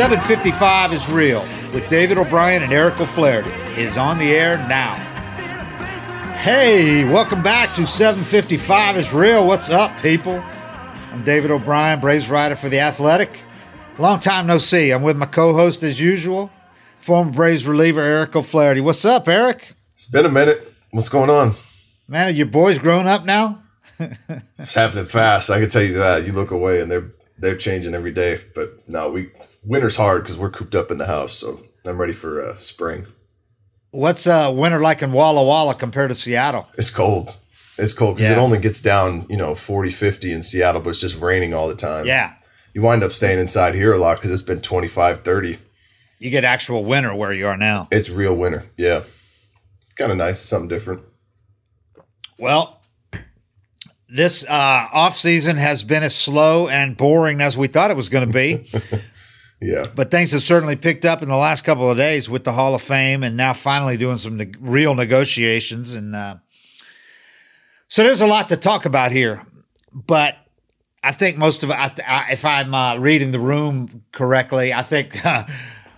755 is real with David O'Brien and Eric O'Flaherty is on the air now. Hey, welcome back to 755 is real. What's up, people? I'm David O'Brien, Braves writer for The Athletic. Long time no see. I'm with my co-host as usual, former Braves reliever Eric O'Flaherty. What's up, Eric? It's been a minute. What's going on? Man, are your boys grown up now? it's happening fast. I can tell you that. You look away and they're they're changing every day. But no, we winter's hard because we're cooped up in the house. So I'm ready for uh, spring. What's uh, winter like in Walla Walla compared to Seattle? It's cold. It's cold because Yeah. it only gets down, you know, 40, 50 in Seattle, but it's just raining all the time. Yeah. You wind up staying inside here a lot because it's been 25, 30. You get actual winter where you are now. It's real winter. Yeah. Kind of nice. Something different. Well, this uh, off season has been as slow and boring as we thought it was going to be, Yeah. but things have certainly picked up in the last couple of days with the Hall of Fame and now finally doing some ne- real negotiations. And uh, so there's a lot to talk about here, but I think most of it, I, I, if I'm uh, reading the room correctly, I think uh,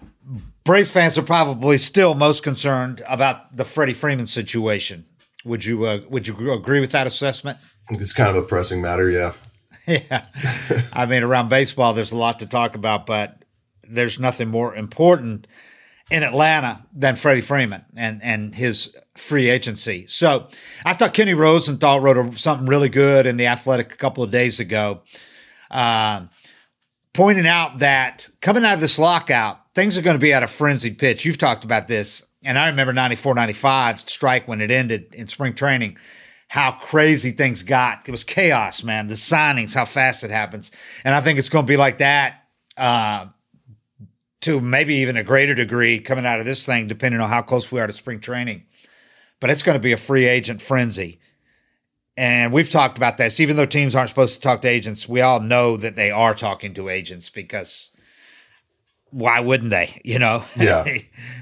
Braves fans are probably still most concerned about the Freddie Freeman situation. Would you uh, would you agree with that assessment? It's kind of a pressing matter. Yeah. Yeah. I mean, around baseball, there's a lot to talk about, but there's nothing more important in Atlanta than Freddie Freeman and, and his free agency. So I thought Kenny Rosenthal wrote something really good in The Athletic a couple of days ago, uh, pointing out that coming out of this lockout, things are going to be at a frenzied pitch. You've talked about this. And I remember 94, 95 strike when it ended in spring training how crazy things got. It was chaos, man. The signings, how fast it happens. And I think it's going to be like that uh, to maybe even a greater degree coming out of this thing, depending on how close we are to spring training. But it's going to be a free agent frenzy. And we've talked about this. Even though teams aren't supposed to talk to agents, we all know that they are talking to agents because why wouldn't they? You know, Yeah.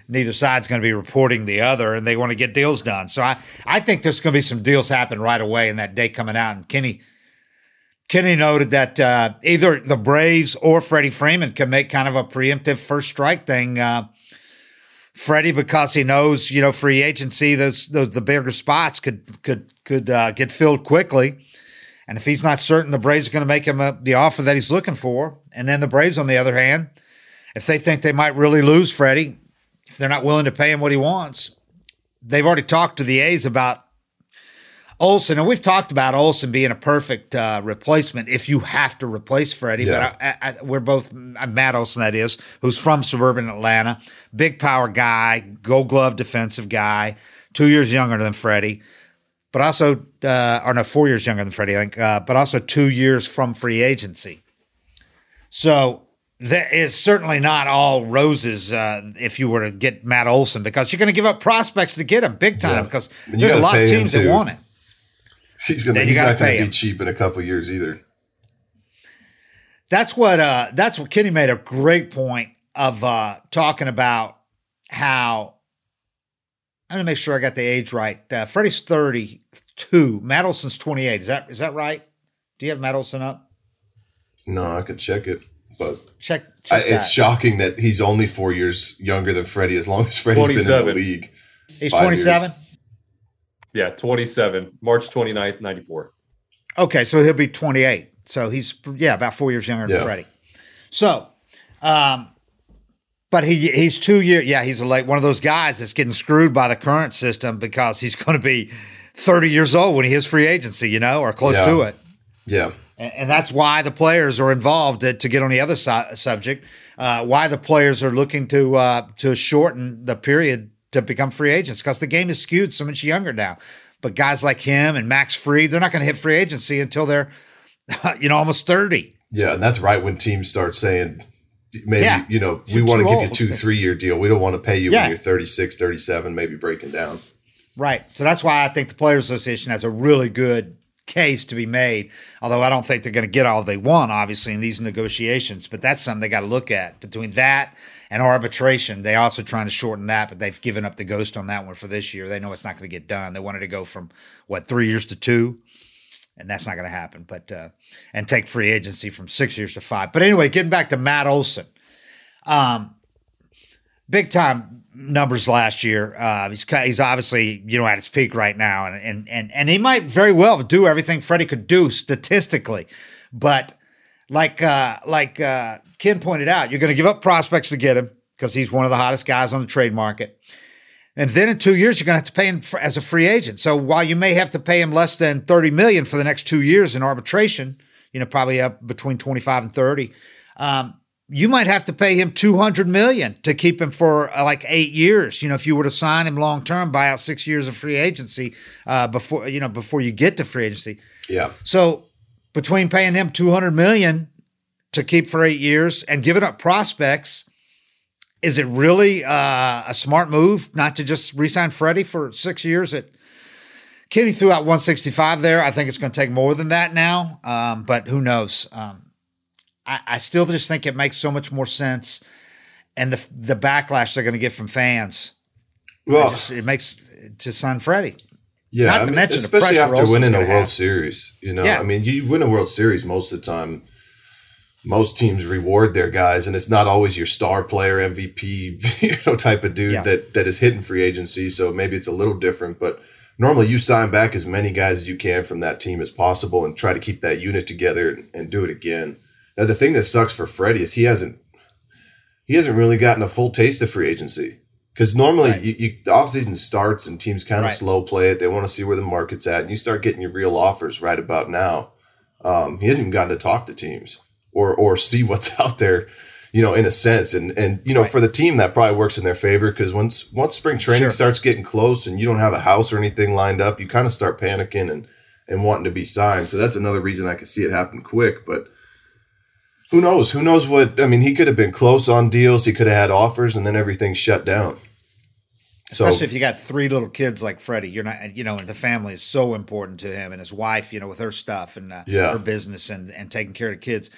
neither side's going to be reporting the other, and they want to get deals done. So I, I think there's going to be some deals happen right away in that day coming out. And Kenny, Kenny noted that uh, either the Braves or Freddie Freeman can make kind of a preemptive first strike thing. Uh, Freddie, because he knows, you know, free agency, those, those the bigger spots could could could uh, get filled quickly. And if he's not certain the Braves are going to make him a, the offer that he's looking for, and then the Braves, on the other hand, if they think they might really lose Freddie, if they're not willing to pay him what he wants, they've already talked to the A's about Olson, and we've talked about Olson being a perfect uh, replacement if you have to replace Freddie. Yeah. But I, I, we're both uh, Matt Olson, that is, who's from suburban Atlanta, big power guy, Gold Glove defensive guy, two years younger than Freddie, but also, uh, or no, four years younger than Freddie, I think, uh, but also two years from free agency. So that is certainly not all roses uh, if you were to get Matt Olson because you're going to give up prospects to get him big time Yeah. because there's a lot of teams that want him. He's gonna. Then you He's gotta not going pay to him. be cheap in a couple years either. That's what uh that's what Kenny made a great point of uh talking about how I'm gonna make sure I got the age right. Uh, Freddie's 32, Matt Olson's 28. Is that is that right? Do you have Matt Olson up? No, I could check it, but Check, check that. it's shocking that he's only four years younger than Freddie. As long as Freddie's been in the league, He's 27. years. 27. Yeah, 27, March 29th, 94. Okay, so he'll be 28. So he's yeah, about four years younger than Yeah. Freddie. So, um, but he he's two year yeah he's a like one of those guys that's getting screwed by the current system because he's going to be 30 years old when he hits free agency, you know, or close Yeah. to it. yeah, And, and that's why the players are involved to, to get on the other si- subject. Uh, why the players are looking to uh, to shorten the period to become free agents because the game is skewed so much younger now. But guys like him and Max Fried, they're not going to hit free agency until they're, you know, almost 30. Yeah, and that's right when teams start saying, maybe, Yeah. you know, we want to give you old. two, three year deal. We don't want to pay you Yeah. when you're 36, 37, maybe breaking down. Right. So that's why I think the Players Association has a really good case to be made. Although I don't think they're going to get all they want, obviously, in these negotiations. But that's something they got to look at. Between that and arbitration, they also trying to shorten that, but they've given up the ghost on that one for this year. They know it's not going to get done. They wanted to go from what three years to two, and that's not going to happen. But uh, and take free agency from six years to five. But anyway, getting back to Matt Olson. Um, big time numbers last year. Uh, he's he's obviously you know at his peak right now, and and and and he might very well do everything Freddie could do statistically, but like uh, like uh, Ken pointed out, you're going to give up prospects to get him because he's one of the hottest guys on the trade market. And then in two years, you're going to have to pay him for, as a free agent. So while you may have to pay him less than 30 million for the next two years in arbitration, you know, probably up between 25 and 30, um, you might have to pay him 200 million to keep him for uh, like eight years. You know, if you were to sign him long term, buy out six years of free agency uh, before you know before you get to free agency. Yeah. So between paying him 200 million to keep for eight years and giving up prospects, is it really uh, a smart move not to just resign Freddie for six years? At Kenny threw out 165 there. I think it's going to take more than that now, um, but who knows? Um, I, I still just think it makes so much more sense, and the the backlash they're going to get from fans. Well, it, just, it makes to sign Freddie. Yeah, Not I to mean, mention especially after winning a World have. Series. You know, Yeah. I mean, you win a World Series most of the time. Most teams reward their guys, and it's not always your star player, MVP, you know, type of dude Yeah. that that is hitting free agency. So maybe it's a little different, but normally you sign back as many guys as you can from that team as possible, and try to keep that unit together and, and do it again. Now, the thing that sucks for Freddie is he hasn't he hasn't really gotten a full taste of free agency. Because normally Right. you, you, the offseason starts and teams kind of Right. slow play it. They want to see where the market's at, and you start getting your real offers right about now. Um, he hasn't even gotten to talk to teams or or see what's out there, you know, in a sense. And and you know, Right. for the team that probably works in their favor because once once spring training Sure. starts getting close and you don't have a house or anything lined up, you kind of start panicking and and wanting to be signed. So that's another reason I could see it happen quick, but. Who knows? Who knows what? I mean, he could have been close on deals. He could have had offers, and then everything shut down. So Especially if you got three little kids like Freddie, you're not, you know, and the family is so important to him and his wife, you know, with her stuff and uh, Yeah. her business and, and taking care of the kids.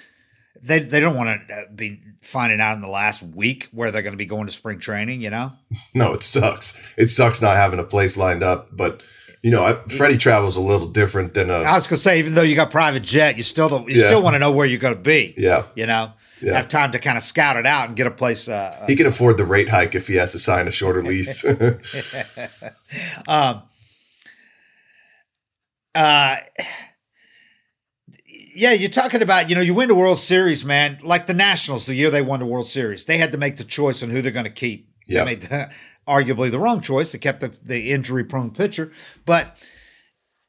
They they don't want to uh, be finding out in the last week where they're going to be going to spring training, you know. No, it sucks. It sucks not having a place lined up. But you know, I, Freddie travels a little different than I a was going to say, even though you got private jet, you still don't, you Yeah. still want to know where you're going to be. yeah. You know, Yeah. have time to kind of scout it out and get a place. Uh, uh, He can afford the rate hike if he has to sign a shorter lease. um, uh, yeah, you're talking about, you know, you win the World Series, man. Like the Nationals, the year they won the World Series, they had to make the choice on who they're going to keep. Yeah. They made the, arguably the wrong choice. They kept the, the injury prone pitcher. But,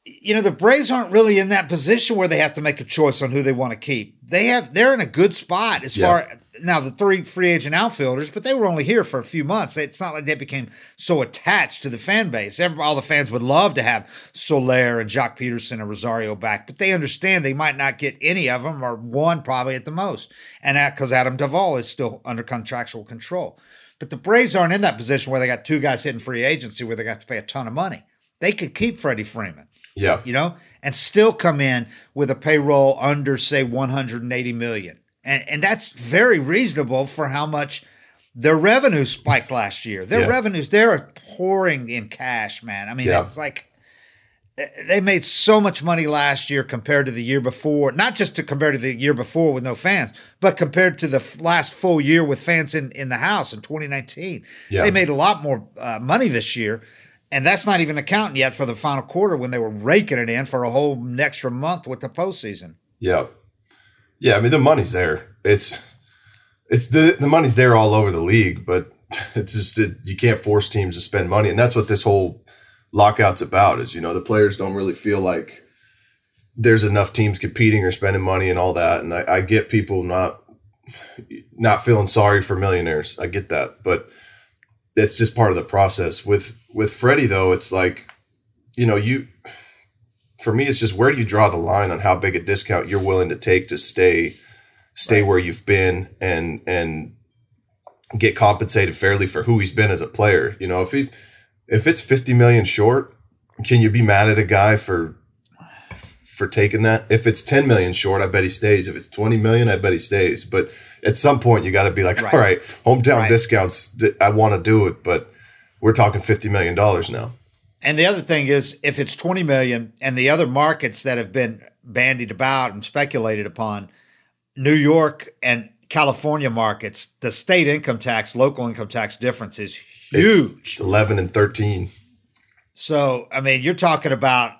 you know, the Braves aren't really in that position where they have to make a choice on who they want to keep. They have, they're in a good spot as Yeah. far now the three free agent outfielders, but they were only here for a few months. It's not like they became so attached to the fan base. Every, all the fans would love to have Soler and Joc Pederson and Rosario back, but they understand they might not get any of them or one probably at the most. And that because Adam Duvall is still under contractual control. But the Braves aren't in that position where they got two guys hitting free agency where they got to pay a ton of money. They could keep Freddie Freeman yeah. you know, and still come in with a payroll under say 180 million. And and that's very reasonable for how much their revenue spiked last year. Their Yeah. revenues they're pouring in cash, man. I mean, Yeah. it's like they made so much money last year compared to the year before. Not just to compare to the year before with no fans, but compared to the f- last full year with fans in in the house in 2019. Yeah. They made a lot more uh, money this year. And that's not even accounting yet for the final quarter when they were raking it in for a whole extra month with the postseason. Yeah. Yeah. I mean, the money's there. It's, it's the, the money's there all over the league, but it's just, it, you can't force teams to spend money. And that's what this whole lockout's about is, you know, the players don't really feel like there's enough teams competing or spending money and all that. And I, I get people not, not feeling sorry for millionaires. I get that, but it's just part of the process with, with Freddie though. It's like, you know, you for me, it's just where do you draw the line on how big a discount you're willing to take to stay stay right. where you've been and and get compensated fairly for who he's been as a player. You know, if he if it's 50 million short, can you be mad at a guy for for taking that? If it's 10 million short, I bet he stays. If it's 20 million, I bet he stays. But at some point you got to be like, right. all right, hometown right. discounts, I want to do it, but we're talking 50 million dollars now. And the other thing is if it's 20 million and the other markets that have been bandied about and speculated upon, New York and California markets, the state income tax, local income tax difference is huge. It's, it's 11 and 13. So, I mean, you're talking about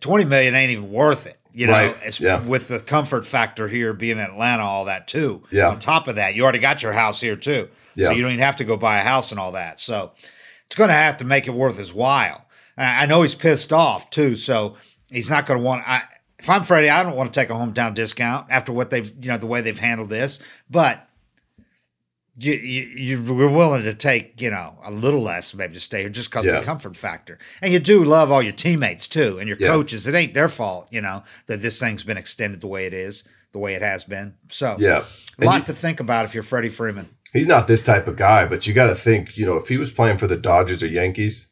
20 million ain't even worth it, you know, right. yeah. with the comfort factor here being in Atlanta, all that too. Yeah. On top of that, you already got your house here too. Yeah. So you don't even have to go buy a house and all that. So it's going to have to make it worth his while. I know he's pissed off too. So he's not going to want, I, if I'm Freddie, I don't want to take a hometown discount after what they've, you know, the way they've handled this. But you, you you're willing to take, you know, a little less maybe to stay here just because yeah. of the comfort factor. And you do love all your teammates too and your yeah. coaches. It ain't their fault, you know, that this thing's been extended the way it is, the way it has been. So yeah, a lot to think about if you're Freddie Freeman. He's not this type of guy, but you got to think, you know, if he was playing for the Dodgers or Yankees,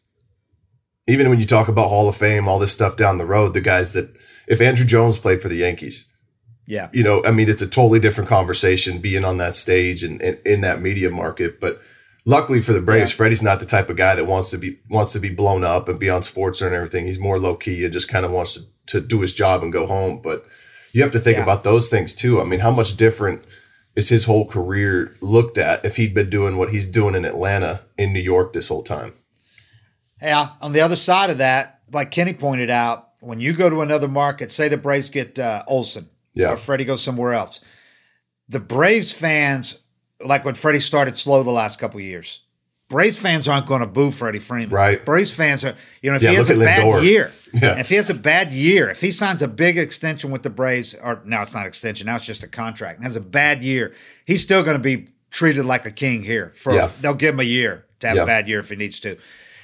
even when you talk about Hall of Fame, all this stuff down the road, the guys that if Andruw Jones played for the Yankees, yeah, you know, I mean, it's a totally different conversation being on that stage and, and in that media market. But luckily for the Braves, yeah. Freddie's not the type of guy that wants to be wants to be blown up and be on sports and everything. He's more low key and just kind of wants to, to do his job and go home. But you have to think yeah. about those things too. I mean, how much different is his whole career looked at if he'd been doing what he's doing in Atlanta in New York this whole time? Yeah. On the other side of that, like Kenny pointed out, when you go to another market, say the Braves get uh, Olson, yeah. or Freddie goes somewhere else, the Braves fans, like when Freddie started slow the last couple years, Braves fans aren't going to boo Freddie Freeman. Right. Braves fans are, you know, if yeah, he has a bad Lindor. year, yeah. if he has a bad year, if he signs a big extension with the Braves, or now it's not extension, now it's just a contract, and has a bad year, he's still going to be treated like a king here. For yeah. they'll give him a year to have a bad year if he needs to.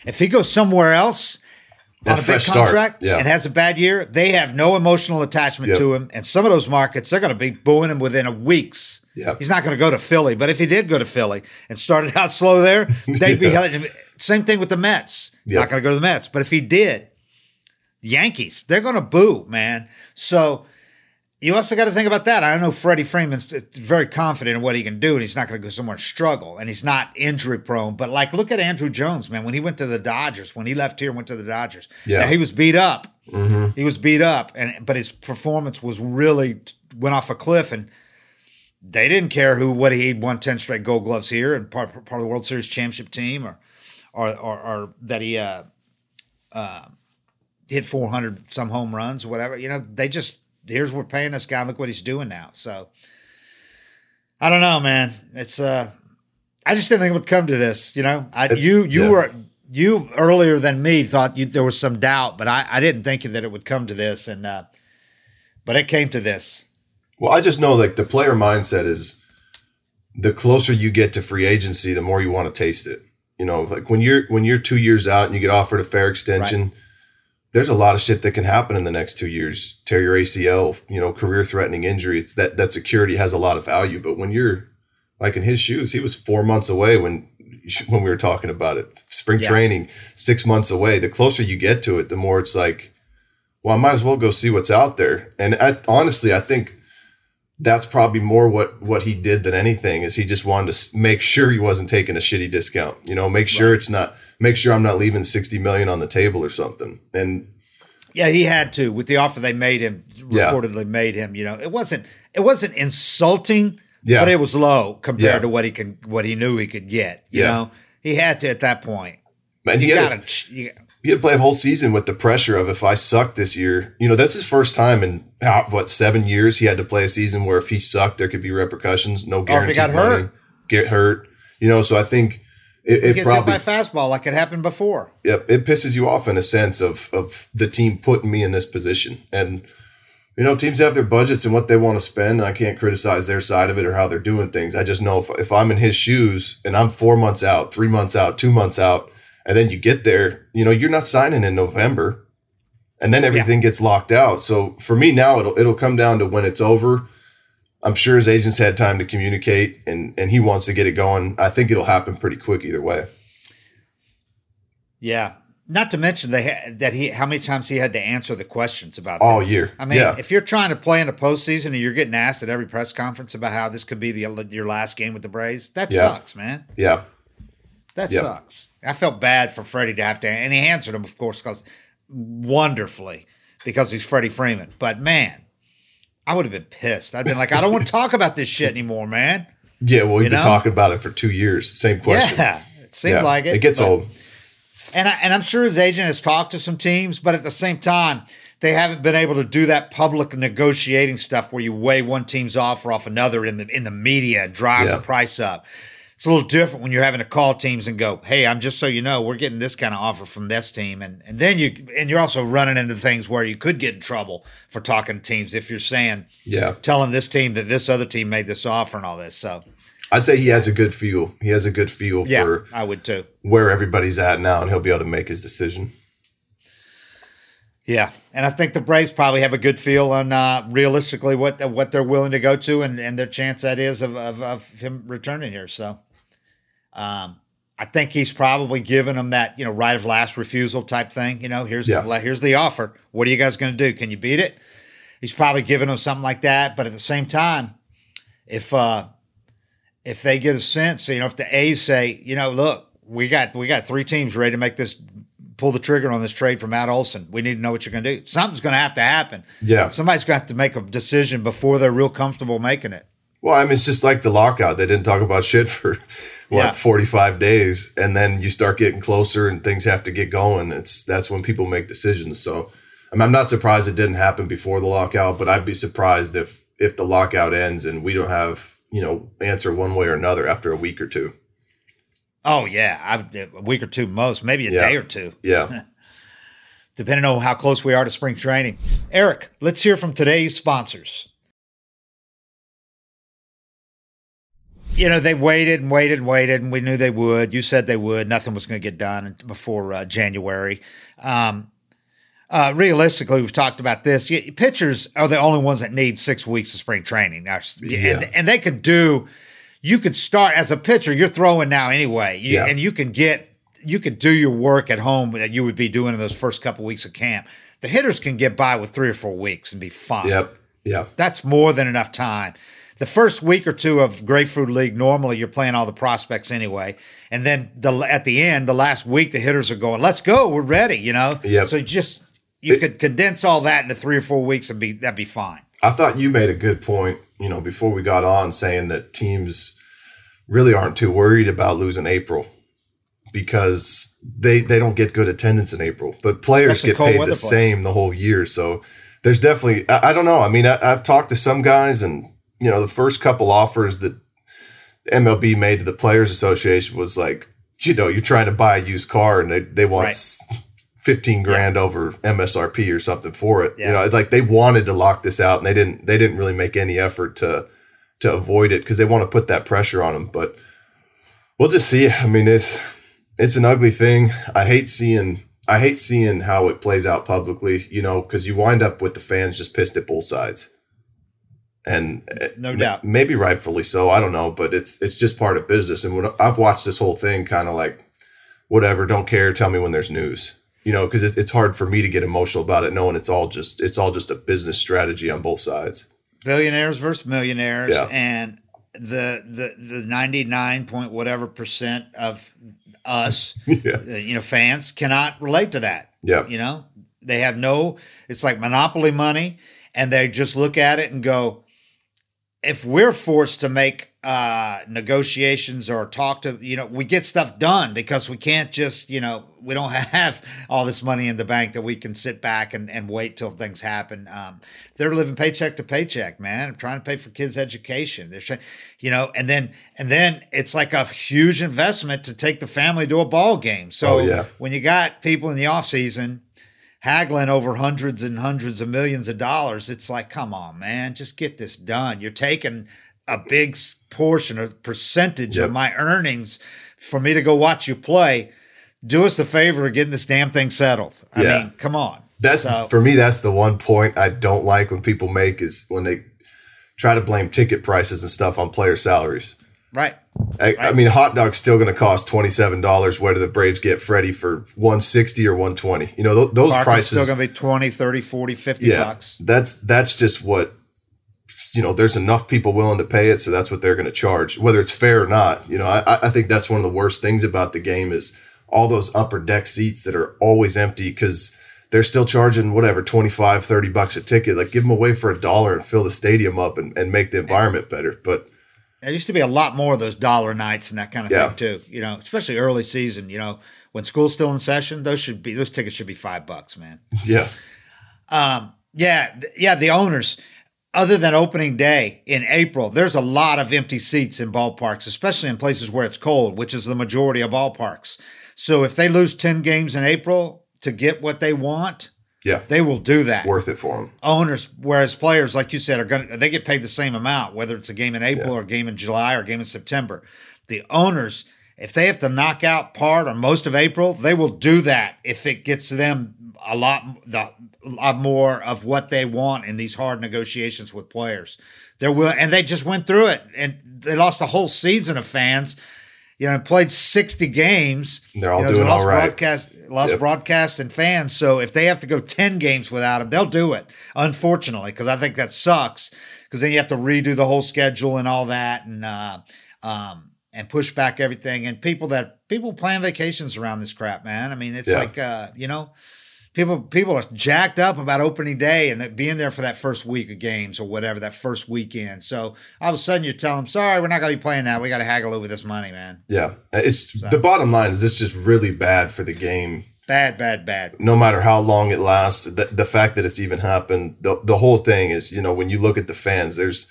If he goes somewhere else on a big contract yeah. and has a bad year, they have no emotional attachment yep. to him. And some of those markets, they're going to be booing him within a weeks. Yep. He's not going to go to Philly. But if he did go to Philly and started out slow there, they'd be held. Same thing with the Mets. Yep. Not going to go to the Mets. But if he did, Yankees, they're going to boo, man. So you also got to think about that. I know Freddie Freeman's very confident in what he can do, and he's not going to go somewhere and struggle, and he's not injury prone. But like, look at Andruw Jones, man. When he went to the Dodgers, when he left here, and went to the Dodgers. Yeah, now, he was beat up. Mm-hmm. He was beat up, and but his performance was really went off a cliff, and they didn't care who what he won ten straight Gold Gloves here and part part of the World Series championship team, or or or, or that he uh, uh, hit four hundred some home runs, or whatever. You know, they just here's what we're paying this guy. Look what he's doing now. So I don't know, man. It's uh, I just didn't think it would come to this. You know, I you you yeah. were you earlier than me thought you, there was some doubt, but I I didn't think that it would come to this, and uh, but it came to this. Well, I just know like the player mindset is the closer you get to free agency, the more you want to taste it. You know, like when you're when you're two years out and you get offered a fair extension. Right there's a lot of shit that can happen in the next two years. Tear your ACL, you know, career threatening injury. It's that that security has a lot of value. But when you're like in his shoes, he was four months away when when we were talking about it. Spring yeah. training, six months away. The closer you get to it, the more it's like, well, I might as well go see what's out there. And I, honestly, I think that's probably more what what he did than anything is he just wanted to make sure he wasn't taking a shitty discount you know make sure right. it's not make sure i'm not leaving 60 million on the table or something and yeah he had to with the offer they made him reportedly yeah. made him you know it wasn't it wasn't insulting yeah. but it was low compared yeah. to what he can what he knew he could get you yeah. know he had to at that point. and you, you gotta you, he had to play a whole season with the pressure of if I suck this year, you know, that's his first time in what seven years he had to play a season where if he sucked, there could be repercussions. No oh, guarantee. got money, hurt, get hurt. You know, so I think it, it gets probably hit by fastball like it happened before. Yep, it pisses you off in a sense of of the team putting me in this position, and you know, teams have their budgets and what they want to spend. And I can't criticize their side of it or how they're doing things. I just know if if I'm in his shoes and I'm four months out, three months out, two months out and then you get there, you know, you're not signing in November. and then everything gets locked out. So for me now, it'll it'll come down to when it's over. I'm sure his agents had time to communicate, and and he wants to get it going. I think it'll happen pretty quick either way. Yeah. Not to mention ha- that he how many times he had to answer the questions about All this. year. I mean, Yeah. if you're trying to play in a postseason and you're getting asked at every press conference about how this could be the your last game with the Braves, that Yeah. sucks, man. Yeah, That Yep. sucks. I felt bad for Freddie to have to, and he answered him, of course, because wonderfully because he's Freddie Freeman. But man, I would have been pissed. I'd been like, I don't want to talk about this shit anymore, man. yeah. Well, we've You been know? talking about it for two years. Same question. Yeah, it seemed Yeah. like it. It gets but- old. And I, and I'm sure his agent has talked to some teams, but at the same time, they haven't been able to do that public negotiating stuff where you weigh one team's offer off another in the in the media and drive Yeah. the price up. It's a little different when you're having to call teams and go, "Hey, I'm just so you know, we're getting this kind of offer from this team," and and then you and you're also running into things where you could get in trouble for talking to teams if you're saying Yeah, telling this team that this other team made this offer and all this. So I'd say he has a good feel. He has a good feel yeah, for I would too. where everybody's at now, and he'll be able to make his decision. Yeah, and I think the Braves probably have a good feel on uh, realistically what what they're willing to go to and, and their chance that is of, of, of him returning here. So, um, I think he's probably given them that you know right of last refusal type thing. You know, here's Yeah. the here's the offer. What are you guys going to do? Can you beat it? He's probably giving them something like that. But at the same time, if uh, if they get a sense, you know, if the A's say, you know, look, we got we got three teams ready to make this pull the trigger on this trade for Matt Olson. We need to know what you're going to do. Something's going to have to happen. Yeah. Somebody's going to have to make a decision before they're real comfortable making it. Well, I mean, it's just like the lockout. They didn't talk about shit for what Yeah. 45 days, and then you start getting closer, and things have to get going. It's that's when people make decisions. So, I mean, I'm not surprised it didn't happen before the lockout, but I'd be surprised if if the lockout ends and we don't have you know answer one way or another after a week or two. Oh yeah, I, a week or two most, maybe a Yeah. day or two, Yeah, depending on how close we are to spring training. Eric, let's hear from today's sponsors. You know, they waited and waited and waited, and we knew they would. You said they would. Nothing was going to get done before uh, January. Um, uh, realistically, we've talked about this. Pitchers are the only ones that need six weeks of spring training, Now, and, Yeah. and they could do. You could start as a pitcher. You're throwing now anyway, you, Yeah. and you can get you could do your work at home that you would be doing in those first couple weeks of camp. The hitters can get by with three or four weeks and be fine. yep, yeah, That's more than enough time. The first week or two of Grapefruit League, normally you're playing all the prospects anyway, and then the at the end, the last week, the hitters are going, "Let's go, we're ready," you know. Yep. So just you It- could condense all that into three or four weeks and be that'd be fine. I thought you made a good point, you know, before we got on saying that teams really aren't too worried about losing April because they they don't get good attendance in April, but players Especially get paid the players. same the whole year. So there's definitely I, I don't know. I mean, I, I've talked to some guys, and you know, the first couple offers that MLB made to the Players Association was like, you know, you're trying to buy a used car, and they they want Right. fifteen grand over MSRP or something for it. Yeah. You know, like they wanted to lock this out, and they didn't. They didn't really make any effort to to avoid it because they want to put that pressure on them. But we'll just see. I mean, it's it's an ugly thing. I hate seeing I hate seeing how it plays out publicly. You know, because you wind up with the fans just pissed at both sides. And uh, No ma- doubt. maybe rightfully so. I don't know, but it's it's just part of business. And when I've watched this whole thing, kind of like, whatever, don't care. Tell me when there's news. You know, because it, it's hard for me to get emotional about it, knowing it's all just it's all just a business strategy on both sides. Billionaires versus millionaires, Yeah. and the the the ninety nine point whatever percent of us, yeah, uh, you know, fans cannot relate to that. yeah, You know, they have no, it's like monopoly money, and they just look at it and go, if we're forced to make uh, negotiations or talk to, you know, we get stuff done because we can't just, you know, we don't have all this money in the bank that we can sit back and, and wait till things happen. Um, they're living paycheck to paycheck, man, I'm trying to pay for kids' education. They're, trying, you know, and then and then it's like a huge investment to take the family to a ball game. So Oh, yeah. when you got people in the off season haggling over hundreds and hundreds of millions of dollars, it's like, come on, man, just get this done. You're taking a big portion, a percentage Yep. of my earnings for me to go watch you play. Do us the favor of getting this damn thing settled. I Yeah. mean, come on. That's So- for me. That's the one point I don't like when people make is when they try to blame ticket prices and stuff on player salaries. Right. I, I mean, hot dog's still going to cost twenty seven dollars. Whether the Braves get Freddie for one sixty or one twenty, you know th- those Parker's prices. still going to be 20, 30, 40, 50 yeah, bucks. that's that's just what you know. There's enough people willing to pay it, so that's what they're going to charge, whether it's fair or not. You know, I, I think that's one of the worst things about the game is all those upper deck seats that are always empty because they're still charging whatever 25 30 bucks a ticket like give them away for a dollar and fill the stadium up and, and make the environment better but There used to be a lot more of those dollar nights and that kind of Yeah. thing too. You know, especially early season. You know, when school's still in session, those should be those tickets should be five bucks, man. yeah Um, yeah, th- yeah. The owners, other than opening day in April, there's a lot of empty seats in ballparks, especially in places where it's cold, which is the majority of ballparks. So if they lose ten games in April to get what they want, yeah they will do that. worth it for them Owners, whereas players, like you said, are going to they get paid the same amount, whether it's a game in April or a game in July or a game in September. The owners, if they have to knock out part or most of April, they will do that if it gets them a lot the a lot more of what they want in these hard negotiations with players. There will, and they just went through it, and they lost a whole season of fans. You know, played sixty games. They're all you know, doing all right. Broadcast, lost Yep. broadcast and fans. So if they have to go ten games without him, they'll do it. Unfortunately, because I think that sucks. Because then you have to redo the whole schedule and all that, and uh, um, and push back everything. And people that people plan vacations around this crap, man. I mean, it's Yeah. like uh, you know, people people are jacked up about opening day and that being there for that first week of games or whatever that first weekend. So all of a sudden you tell them, sorry, we're not going to be playing that. We got to haggle over this money, man. yeah it's the bottom line is this just really bad for the game Bad, bad, bad. no matter how long it lasts, the, the fact that it's even happened, the, the whole thing is, you know, when you look at the fans, there's,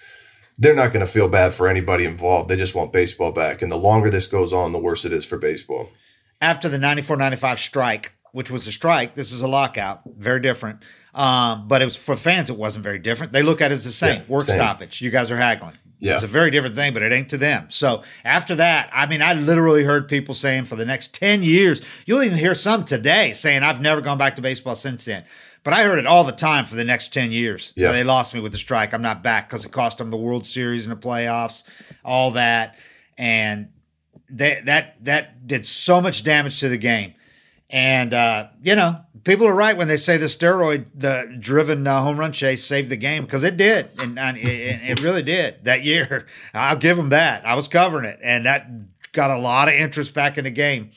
they're not going to feel bad for anybody involved. They just want baseball back. And the longer this goes on, the worse it is for baseball. after the 94-95 strike, which was a strike, this is a lockout, very different. Um, but it was for fans, it wasn't very different. They look at it as the same Yeah, work same. stoppage. You guys are haggling. Yeah. It's a very different thing, but it ain't to them. So after that, I mean, I literally heard people saying for the next 10 years, you'll even hear some today saying, I've never gone back to baseball since then. But I heard it all the time for the next 10 years. Yeah. They lost me with the strike. I'm not back because it cost them the World Series and the playoffs, all that. And they, that that did so much damage to the game. And uh, you know, people are right when they say the steroid, the driven uh, home run chase saved the game because it did, and, and it, it really did that year. I'll give them that. I was covering it, and that got a lot of interest back in the game.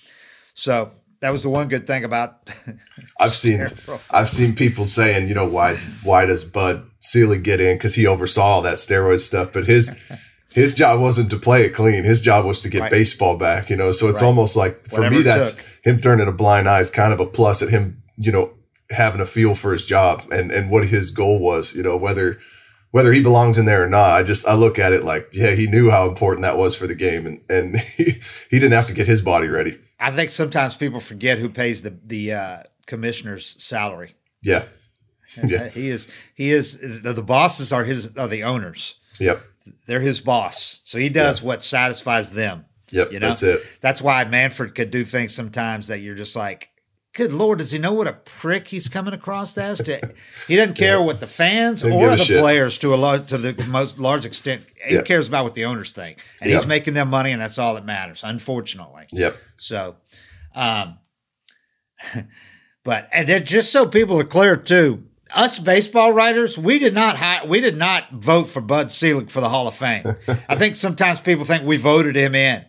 So that was the one good thing about. I've seen, I've seen people saying, you know, why, why does Bud Selig get in? Cause he oversaw all that steroid stuff, but his, his job wasn't to play it clean. His job was to get Right. baseball back, you know? So it's Right. almost like for Whatever me, that's took. him turning a blind eye is kind of a plus at him, you know, having a feel for his job and, and what his goal was, you know, whether, whether he belongs in there or not. I just, I look at it like, yeah, he knew how important that was for the game and, and he, he didn't have to get his body ready. I think sometimes people forget who pays the the uh, commissioner's salary. Yeah. Yeah. He is he is the, the bosses are his are the owners. Yep. They're his boss, so he does what satisfies them. Yep. You know, That's it. That's why Manfred could do things sometimes that you're just like, good lord, does he know what a prick he's coming across as? To he doesn't care what the fans or the shit. players to a large, to the most large extent. He Yeah. cares about what the owners think, and Yeah. he's making them money, and that's all that matters. Unfortunately, Yep. so, um, but and just so people are clear too, us baseball writers, we did not hi- we did not vote for Bud Selig for the Hall of Fame. I think sometimes people think we voted him in.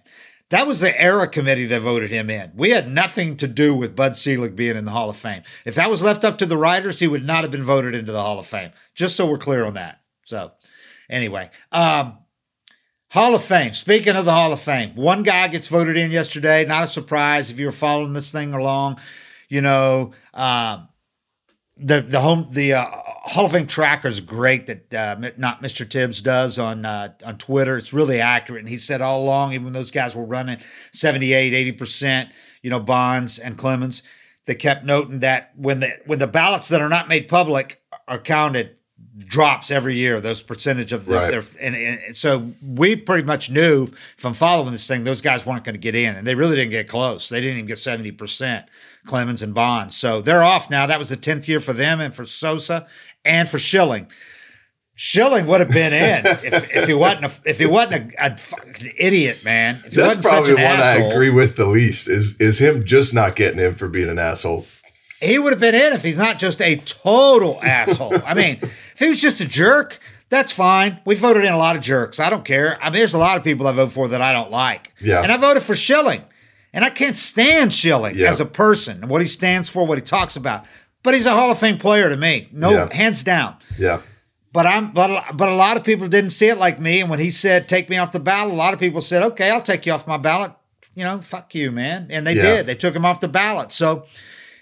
That was the era committee that voted him in. We had nothing to do with Bud Selig being in the Hall of Fame. If that was left up to the writers, he would not have been voted into the Hall of Fame. Just so we're clear on that. So, anyway, um, Hall of Fame. Speaking of the Hall of Fame, one guy gets voted in yesterday. Not a surprise if you were following this thing along. You know, um, the the home the uh, Hall of Fame tracker is great that uh, not Mr. Tibbs does on uh, on Twitter. It's really accurate, and he said all along, even when those guys were running 78, 80 percent, you know, Bonds and Clemens, they kept noting that when the when the ballots that are not made public are counted, drops every year. Those percentage of the, Right. their and, and so we pretty much knew from following this thing, those guys weren't going to get in, and they really didn't get close. They didn't even get seventy percent. Clemens and Bonds, so they're off now. That was the tenth year for them and for Sosa and for Schilling. Schilling would have been in if, if he wasn't a, if he wasn't a, a fucking idiot, man. If he That's wasn't probably such the an one I agree with the least is is him just not getting in for being an asshole. He would have been in if he's not just a total asshole. I mean, if he was just a jerk, that's fine. We voted in a lot of jerks. I don't care. I mean, there's a lot of people I vote for that I don't like. Yeah. And I voted for Schilling. And I can't stand Schilling Yeah. as a person and what he stands for, what he talks about. But he's a Hall of Fame player to me. No, Yeah. hands down. Yeah. But I'm but but a lot of people didn't see it like me. And when he said take me off the ballot, a lot of people said, Okay, I'll take you off my ballot. You know, fuck you, man. And they Yeah. did. They took him off the ballot. So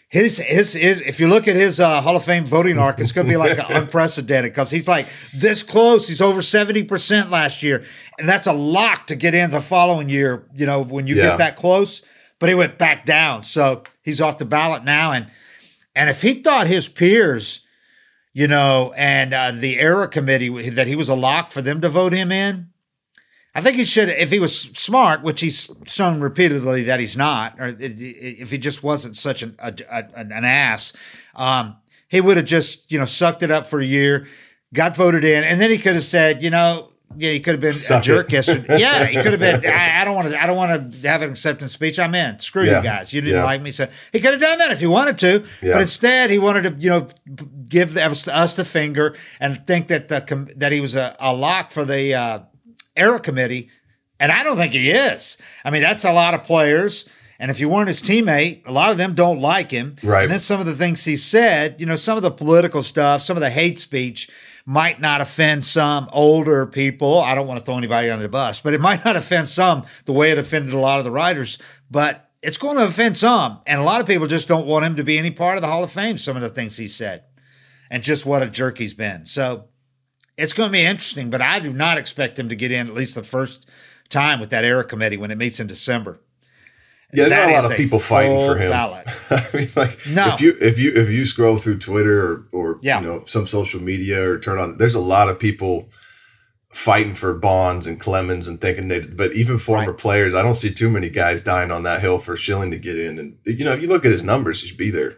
his his his if you look at his uh, Hall of Fame voting arc, it's gonna be like unprecedented because he's like this close. He's over 70% last year. And that's a lock to get in the following year, you know, when you Yeah. get that close. But he went back down. So he's off the ballot now. And and if he thought his peers you know, and uh, the era committee that he was a lock for them to vote him in. I think he should, if he was smart, which he's shown repeatedly that he's not, or if he just wasn't such an a, a- an ass, um, he would have just you know sucked it up for a year, got voted in, and then he could have said, you know, yeah, he could have been Suck a jerk it. yesterday. Yeah, he could have been. I, I don't want to. I don't want to have an acceptance speech. I'm in. Screw Yeah. you guys. You didn't Yeah. like me, so he could have done that if he wanted to. Yeah. But instead, he wanted to, you know, give us, us the finger and think that the that he was a, a lock for the uh, era committee, and I don't think he is. I mean, that's a lot of players. And if you weren't his teammate, a lot of them don't like him. Right. And then some of the things he said, you know, some of the political stuff, some of the hate speech might not offend some older people. I don't want to throw anybody under the bus, but it might not offend some the way it offended a lot of the writers. But it's going to offend some. And a lot of people just don't want him to be any part of the Hall of Fame, some of the things he said, and just what a jerk he's been. So it's going to be interesting, but I do not expect him to get in at least the first time with that era committee when it meets in December. Yeah, there's That not a lot of people fighting for him. I mean, like No. if you if you if you scroll through Twitter or, or Yeah. you know some social media or turn on, there's a lot of people fighting for Bonds and Clemens and thinking they. But even former Right. players, I don't see too many guys dying on that hill for Schilling to get in. And you know, if you look at his numbers, he should be there.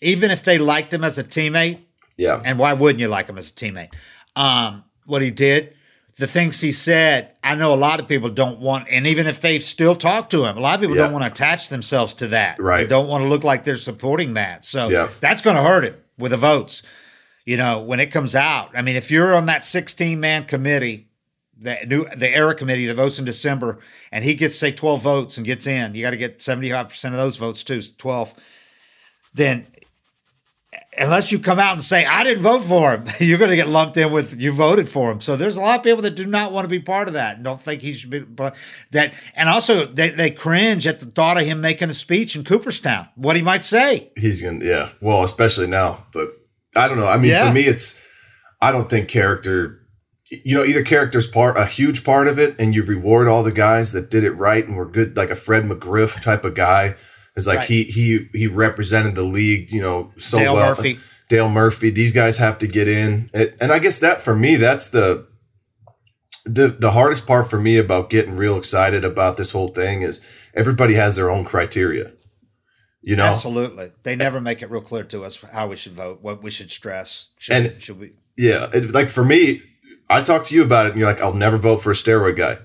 Even if they liked him as a teammate, Yeah, and why wouldn't you like him as a teammate? Um, what he did, the things he said, I know a lot of people don't want, and even if they still talk to him, a lot of people Yeah. don't want to attach themselves to that. Right. They don't want to look like they're supporting that. So Yeah. that's going to hurt him with the votes. You know, when it comes out, I mean, if you're on that 16 man committee, the new the era committee that votes in December, and he gets say 12 votes and gets in, you got to get 75 percent of those votes too, 12. Then unless you come out and say I didn't vote for him, you're going to get lumped in with you voted for him. So there's a lot of people that do not want to be part of that and don't think he should be that. And also they, they cringe at the thought of him making a speech in Cooperstown, what he might say. he's gonna. Yeah, well, especially now. But I don't know. I mean, Yeah. for me, it's. I don't think character. You know, either character's part a huge part of it, and you reward all the guys that did it right and were good, like a Fred McGriff type of guy. Is like Right. he he he represented the league, you know, so Dale well. Murphy. Dale Murphy. These guys have to get in, It- and I guess that for me, that's the the the hardest part for me about getting real excited about this whole thing is everybody has their own criteria. You know, Absolutely, they never make it real clear to us how we should vote, what we should stress. Should, And- should we? Yeah, it, like for me, I talked to you about it, and you're like, "I'll never vote for a steroid guy,"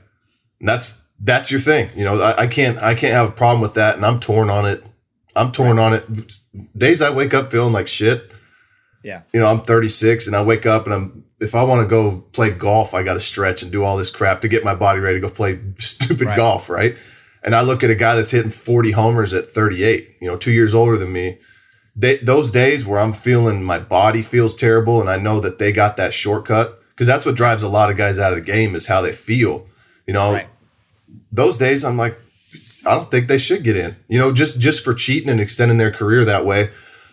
and that's that's your thing. You know, I, I can't I can't have a problem with that, and I'm torn on it. I'm torn on it. Days I wake up feeling like shit. Yeah, You know, I'm 36, and I wake up and I'm if I want to go play golf, I got to stretch and do all this crap to get my body ready to go play stupid Right. golf, right? And I look at a guy that's hitting 40 homers at 38, you know, two years older than me. They, those days where I'm feeling my body feels terrible and I know that they got that shortcut because that's what drives a lot of guys out of the game is how they feel. You know, right. Those days I'm like, I don't think they should get in. You know, just just for cheating and extending their career that way.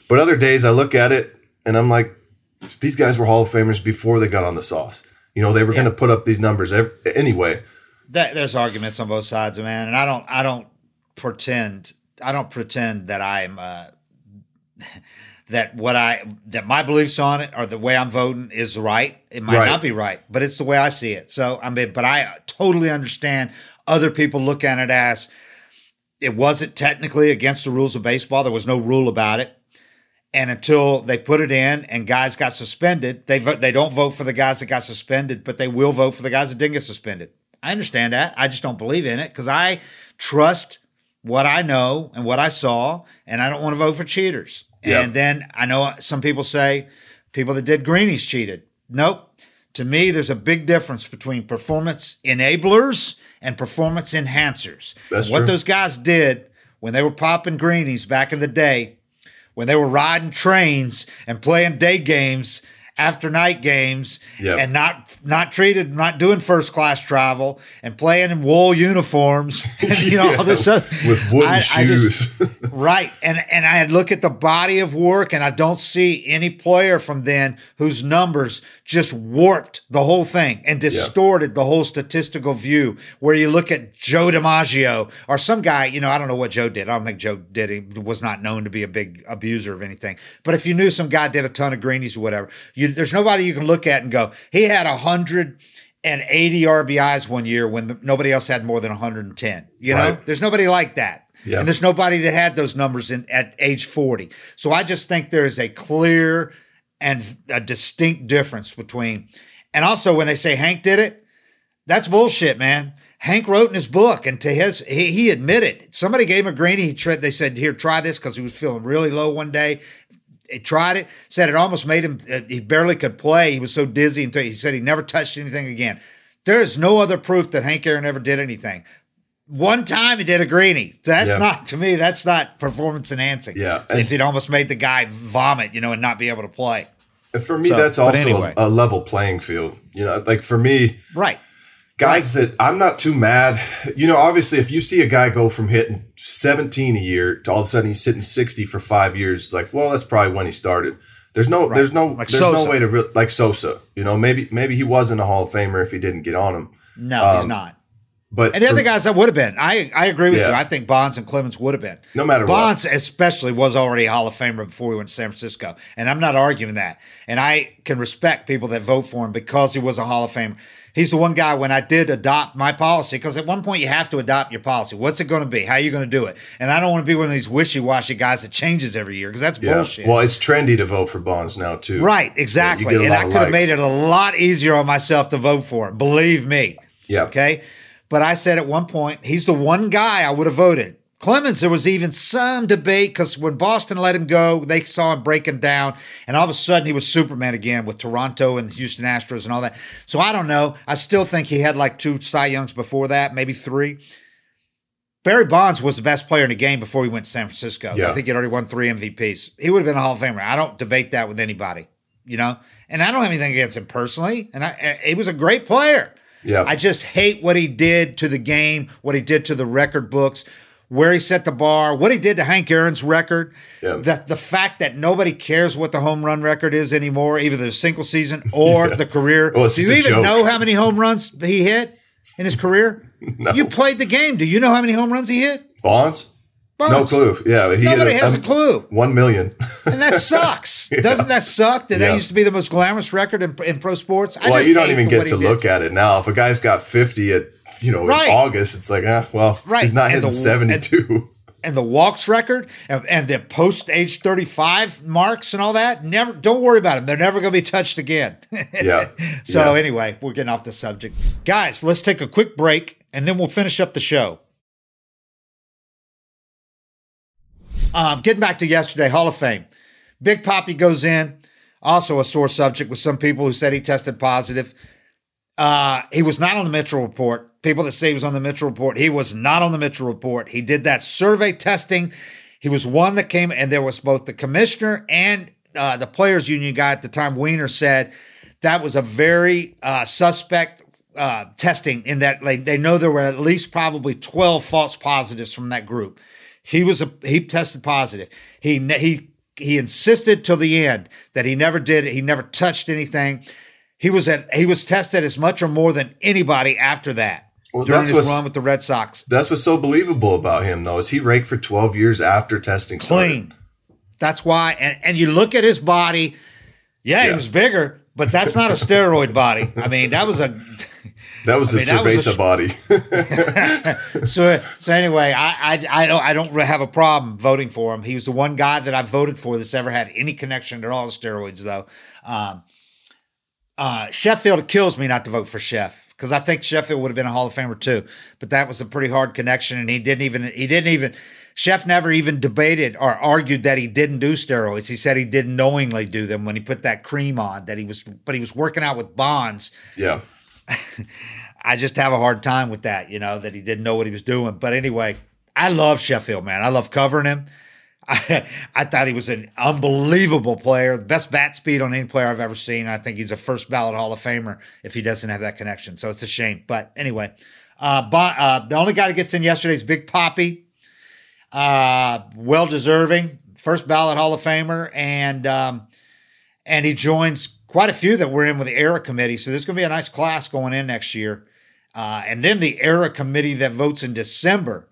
But other days I look at it and I'm like, these guys were Hall of Famers before they got on the sauce. You know, they were going to put up these numbers anyway. That, there's arguments on both sides, man, and I don't, I don't pretend, I don't pretend that I'm, uh, that what I that my beliefs on it or the way I'm voting is right. It might Right. not be right, but it's the way I see it. So I mean, but I totally understand other people look at it as it wasn't technically against the rules of baseball. There was no rule about it. And until they put it in and guys got suspended, they vote, they don't vote for the guys that got suspended, but they will vote for the guys that didn't get suspended. I understand that. I just don't believe in it because I trust what I know and what I saw, and I don't want to vote for cheaters. Yeah. And then I know some people say people that did greenies cheated. Nope. To me, there's a big difference between performance enablers and performance enhancers. That's what true. those guys did when they were popping greenies back in the day, when they were riding trains and playing day games after night games Yep. and not not treated not doing first class travel and playing in wool uniforms and you know all this Yeah, other with wooden I- I just- shoes. right and and i look at the body of work and i don't see any player from then whose numbers just warped the whole thing and distorted the whole statistical view where you look at joe dimaggio or some guy you know i don't know what joe did i don't think joe did he was not known to be a big abuser of anything but if you knew some guy did a ton of greenies or whatever you there's nobody you can look at and go he had a hundred and 80 RBIs one year when the, nobody else had more than 110. You know, there's nobody like that. Yeah. And there's nobody that had those numbers in at age 40. So I just think there is a clear and a distinct difference between, and also when they say Hank did it, that's bullshit, man. Hank wrote in his book, and to his, he, he admitted somebody gave him a greenie. He tried, they said, "Here, try this," because he was feeling really low one day. He tried it. Said it almost made him. Uh, he barely could play. He was so dizzy, and th- he said he never touched anything again. There is no other proof that Hank Aaron ever did anything. One time he did a greenie. That's Yeah. not to me. That's not performance enhancing. Yeah, and- if it almost made the guy vomit, you know, and not be able to play. For me, So, that's also anyway. a, a level playing field. You know, like for me, Right. guys that I'm not too mad. You know, obviously, if you see a guy go from hitting 17 a year to all of a sudden he's sitting 60 for five years, it's like, well, that's probably when he started. There's no, there's no, Like there's Sosa. no way to re- like Sosa. You know, maybe maybe he wasn't a Hall of Famer if he didn't get on him. No, he's Um, not. But And the for- other guys that would have been, I I agree with Yeah. you. I think Bonds and Clemens would have been. No matter what. Bonds especially was already a Hall of Famer before he went to San Francisco, and I'm not arguing that. And I can respect people that vote for him because he was a Hall of Famer. He's the one guy when I did adopt my policy because at one point you have to adopt your policy. What's it going to be? How are you going to do it? And I don't want to be one of these wishy washy guys that changes every year because that's yeah. bullshit. Well, it's trendy to vote for Bonds now too. Right, exactly. a and I could have made it a lot easier on myself to vote for him. Believe me. Yeah. Okay. But I said at one point, he's the one guy I would have voted. Clemens, there was even some debate because when Boston let him go, they saw him breaking down, and all of a sudden he was Superman again with Toronto and the Houston Astros and all that. So I don't know. I still think he had like two Cy Youngs before that, maybe three. Barry Bonds was the best player in the game before he went to San Francisco. Yeah. I think he'd already won three MVPs. He would have been a Hall of Famer. I don't debate that with anybody, you know. And I don't have anything against him personally. And I, eh, he was a great player. Yeah. I just hate what he did to the game, what he did to the record books, where he set the bar, what he did to Hank Aaron's record. Yeah. The, the fact that nobody cares what the home run record is anymore, either the single season or Yeah. the career. Well, Do you even joke. know how many home runs he hit in his career? You played the game. Do you know how many home runs he hit? Bonds? Bonds. No clue. Yeah, he Nobody hit has a clue. One million. And that sucks. Doesn't that suck? That Yeah. that used to be the most glamorous record in, in pro sports. I well, you don't even get to did. look at it now. If a guy's got 50 at, you know, Right. in August, it's like, eh, well, Right. he's not And hitting the- 72. and the walks record and, and the post age 35 marks and all that never don't worry about them they're never going to be touched again Yeah. so Yeah. anyway we're getting off the subject guys let's take a quick break and then we'll finish up the show um, getting back to yesterday hall of fame Big Papi goes in also a sore subject with some people who said he tested positive uh, he was not on the Mitchell report. People that say he was on the Mitchell report, he was not on the Mitchell report. He did that survey testing. He was one that came, and there was both the commissioner and uh, the players' union guy at the time. Weiner said that was a very uh, suspect uh, testing in that like, they know there were at least probably twelve false positives from that group. He was a he tested positive. He he he insisted till the end that he never did it. He never touched anything. He was at he was tested as much or more than anybody after that Well, during that's his run with the Red Sox. That's what's so believable about him, though, is he raked for 12 years after testing started. Clean. That's why. And, and you look at his body. Yeah, Yeah. he was bigger, but that's not a steroid body. I mean, that was a. That was I a mean, a Cerveza body. so so anyway, I, I I don't I don't have a problem voting for him. He was the one guy that I voted for that's ever had any connection at all to steroids, though. Um, uh, Sheffield kills me not to vote for Sheff because I think Sheffield would have been a Hall of Famer too. But that was a pretty hard connection, and he didn't even he didn't even Sheff never even debated or argued that he didn't do steroids. He said he didn't knowingly do them when he put that cream on. That he was, but he was working out with Bonds. yeah. I just have a hard time with that, you know, that he didn't know what he was doing. But anyway, I love Sheffield, man. I love covering him. I, I thought he was an unbelievable player, the best bat speed on any player I've ever seen. I think he's a first ballot Hall of Famer if he doesn't have that connection. So it's a shame. But anyway, uh, Bon- uh, the only guy that gets in yesterday is Big Papi. Uh, well deserving, first ballot Hall of Famer, and um, and he joins quite a few that were in with the era committee. So there's going to be a nice class going in next year. Uh, and then the era committee that votes in December.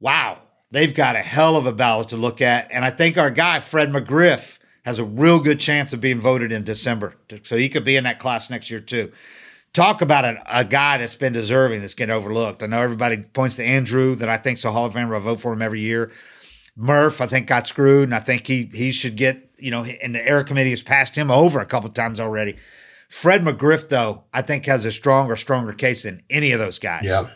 Wow, they've got a hell of a ballot to look at. And I think our guy, Fred McGriff, has a real good chance of being voted in December. So he could be in that class next year, too. Talk about a, a guy that's been deserving that's getting overlooked. I know everybody points to Andruw, that I think's a Hall of Famer. I vote for him every year. Murph, I think, got screwed, and I think he he should get, you know, and the era committee has passed him over a couple times already. Fred McGriff, though, I think has a stronger, stronger case than any of those guys. Yeah.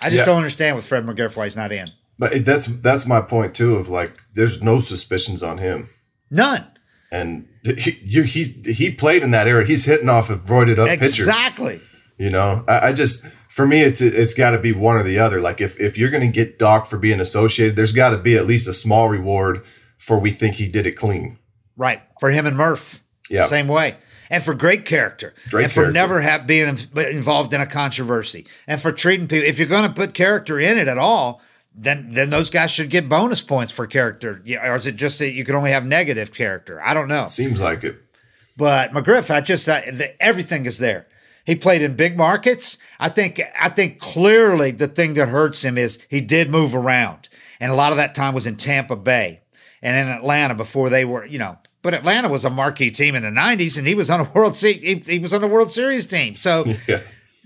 I just Yeah. don't understand with Fred McGriff why he's not in. But it- that's that's my point too. Of like, there's no suspicions on him, None. and he you, he's he played in that era. He's hitting off of roided up pitchers. Exactly. You know, I, I just for me, it's it's got to be one or the other. Like if if you're going to get Doc for being associated, there's got to be at least a small reward for we think he did it clean. Right. For him and Murph. Yeah. Same way. And for great character. Great and for character. never have being involved in a controversy. And for treating people if you're going to put character in it at all, then then those guys should get bonus points for character. Yeah, or is it just that you can only have negative character? I don't know. Seems like it. But McGriff, I just I, the, everything is there. He played in big markets. I think I think clearly the thing that hurts him is he did move around, and a lot of that time was in Tampa Bay and in Atlanta before they were, you know. But Atlanta was a marquee team in the '90s, and he was on a World Se- he, he was on the World Series team. So Yeah.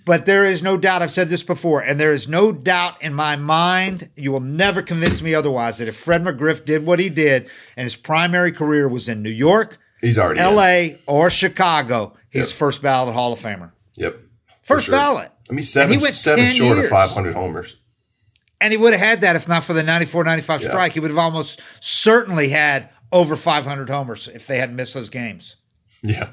But there is no doubt, I've said this before, and there is no doubt in my mind, you will never convince me otherwise, that if Fred McGriff did what he did and his primary career was in New York, He's already in. LA, or Chicago, he's Yep. first ballot Hall of Famer. Yep. First ballot. I mean, seven, he went seven short years. of 500 homers. And he would have had that if not for the 94 95 Yeah. strike. He would have almost certainly had over 500 homers if they hadn't missed those games. Yeah,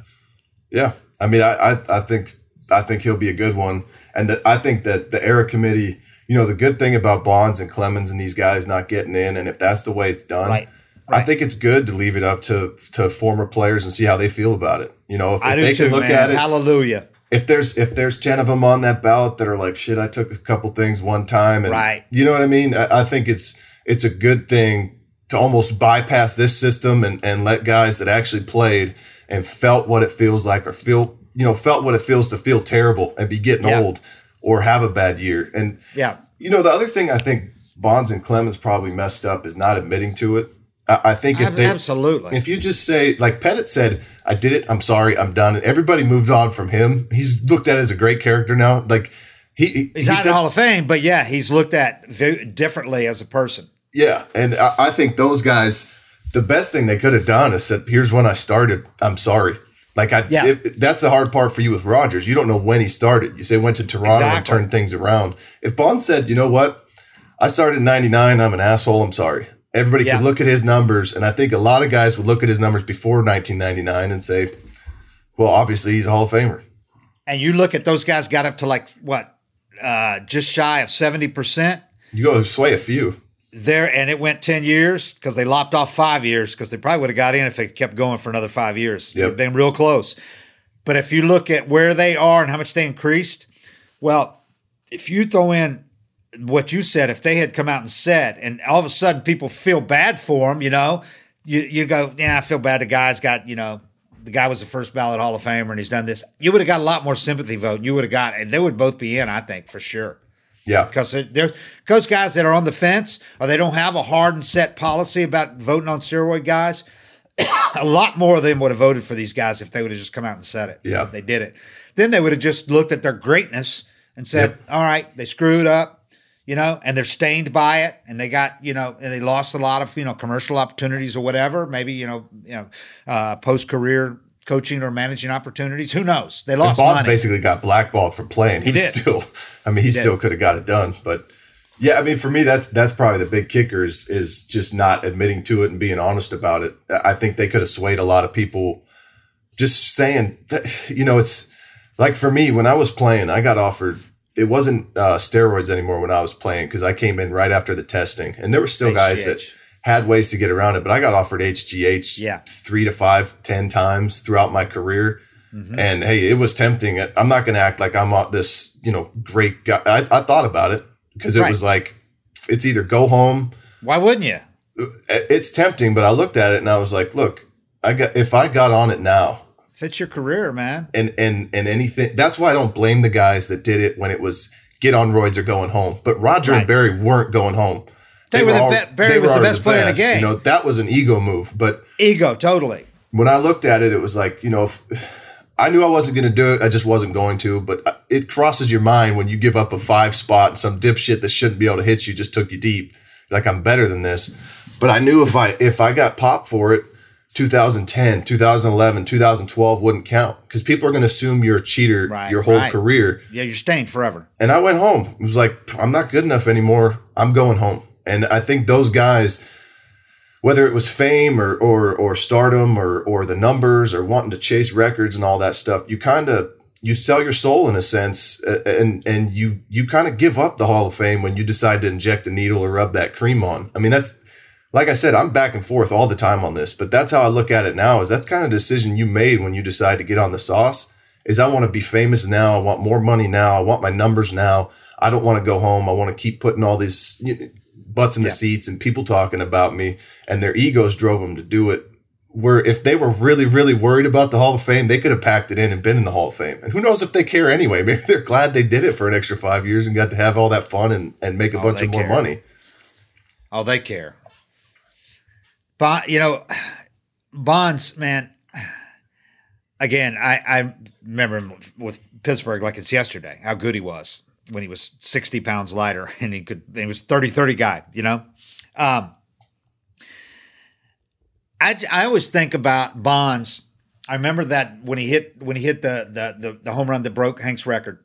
yeah. I mean, I, I, I think, I think he'll be a good one, and that I think that the era committee. You know, the good thing about Bonds and Clemens and these guys not getting in, and if that's the way it's done, Right, I think it's good to leave it up to to former players and see how they feel about it. You know, if, if they too, can look man. at it, Hallelujah. if there's if there's ten of them on that ballot that are like, shit, I took a couple things one time, and Right. you know what I mean. I, I think it's it's a good thing to almost bypass this system and and let guys that actually played and felt what it feels like, or feel you know felt what it feels to feel terrible and be getting Yeah. old or have a bad year. And Yeah. you know the other thing I think Bonds and Clemens probably messed up is not admitting to it. I, I think if Ab- they Absolutely. if you just say, like Pettitte said, I did it, I'm sorry, I'm done, and everybody moved on from him, he's looked at as a great character now. Like he, he He's he not in the Hall of Fame, but yeah, he's looked at very differently as a person. yeah, and I, I think those guys, the best thing they could have done is said, "Here's when I started. I'm sorry." Like I, Yeah. it- that's the hard part for you with Rogers. You don't know when he started. You say went to Toronto and turned things around. If Bond said, "You know what? I started in '99. I'm an asshole. I'm sorry." Everybody Yeah. could look at his numbers, and I think a lot of guys would look at his numbers before 1999 and say, "Well, obviously he's a Hall of Famer." And you look at those guys got up to like what, uh, just shy of seventy percent You go sway a few. There, and it went ten years because they lopped off five years because they probably would have got in if they kept going for another five years. Yep. They've been real close. But if you look at where they are and how much they increased, well, if you throw in what you said, if they had come out and said, and all of a sudden people feel bad for them, you know, you you go, yeah, I feel bad. The guy's got, you know, the guy was the first ballot Hall of Famer and he's done this. You would have got a lot more sympathy vote. You would have got, and they would both be in, I think, for sure. Yeah. because there- there's those guys that are on the fence or they don't have a hard and set policy about voting on steroid guys. a lot more of them would have voted for these guys if they would have just come out and said it. Yeah. they did it. Then they would have just looked at their greatness and said, "All right, they screwed up." You know, and they're stained by it, and they got you know, and they lost a lot of you know commercial opportunities or whatever. Maybe you know, you know, uh, post career coaching or managing opportunities. Who knows? They And lost Bonds money. basically got blackballed for playing. He, He did. still, I mean, he, still could have got it done. But yeah, I mean, for me, that's that's probably the big kicker is is just not admitting to it and being honest about it. I think they could have swayed a lot of people just saying that, you know, it's like for me when I was playing, I got offered. It wasn't uh, steroids anymore when I was playing because I came in right after the testing, and there were still guys that. Had ways to get around it. But I got offered HGH Yeah. three to five, ten times throughout my career. Mm-hmm. And hey, it was tempting. I'm not going to act like I'm uh, this, you know, great guy. I, I thought about it because it Right. was like, it's either go home. Why wouldn't you? It's tempting, but I looked at it and I was like, look, I got if I got on it now, Fits your career, man. and and and anything. That's why I don't blame the guys that did it when it was get on roids or going home. But Roger Right. and Barry weren't going home. They were the be- Barry was the best player in the game. You know that was an ego move, but Ego, totally. when I looked at it, it was like, you know, if, I knew I wasn't going to do it. I just wasn't going to. But uh, it crosses your mind when you give up a five spot and some dipshit that shouldn't be able to hit you just took you deep. Like I'm better than this. But I knew if I if I got popped for it, 2010, 2011, 2012 wouldn't count because people are going to assume you're a cheater Right, your whole right. career. Yeah, you're stained forever. And I went home. It was like, I'm not good enough anymore. I'm going home. And I think those guys, whether it was fame or or or stardom or or the numbers or wanting to chase records and all that stuff, you kind of you sell your soul in a sense, and and you you kind of give up the Hall of Fame when you decide to inject a needle or rub that cream on. I mean, that's like I said, I'm back and forth all the time on this, but that's how I look at it now. Is that's kind of decision you made when you decide to get on the sauce. Is I want to be famous now. I want more money now. I want my numbers now. I don't want to go home. I want to keep putting all these butts in the Yeah. seats and people talking about me, and their egos drove them to do it. Where if they were really, really worried about the Hall of Fame, they could have packed it in and been in the Hall of Fame. And who knows if they care anyway? Maybe they're glad they did it for an extra five years and got to have all that fun and, and make a Oh, bunch of more money. Oh, they care. Bond, you know, Bonds, man. Again, I, I remember him with Pittsburgh like it's yesterday, how good he was when he was 60 pounds lighter and he could, he was 30 30 guy, you know? Um, I, I always think about Bonds. I remember that when he hit when he hit the the the, the home run that broke Hank's record.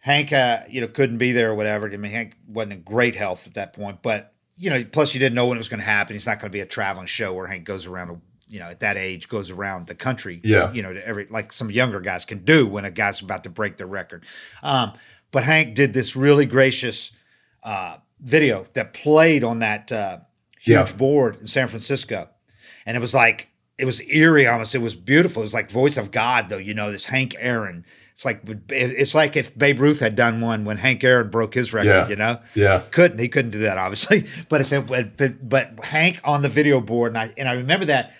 Hank, uh, you know, couldn't be there or whatever. I mean, Hank wasn't in great health at that point, but you know, plus you didn't know when it was going to happen. It's not going to be a traveling show where Hank goes around, you know, at that age goes around the country. Yeah. you know, to every like some younger guys can do when a guy's about to break their record. Um, but Hank did this really gracious uh, video that played on that uh, huge Yeah. board in San Francisco, and it was like it was eerie almost. It was beautiful. It was like voice of God, though. You know, this Hank Aaron. It's like it's like if Babe Ruth had done one when Hank Aaron broke his record. Yeah. You know, Yeah. couldn't he couldn't do that obviously. But if it but, but Hank on the video board, and I and I remember that.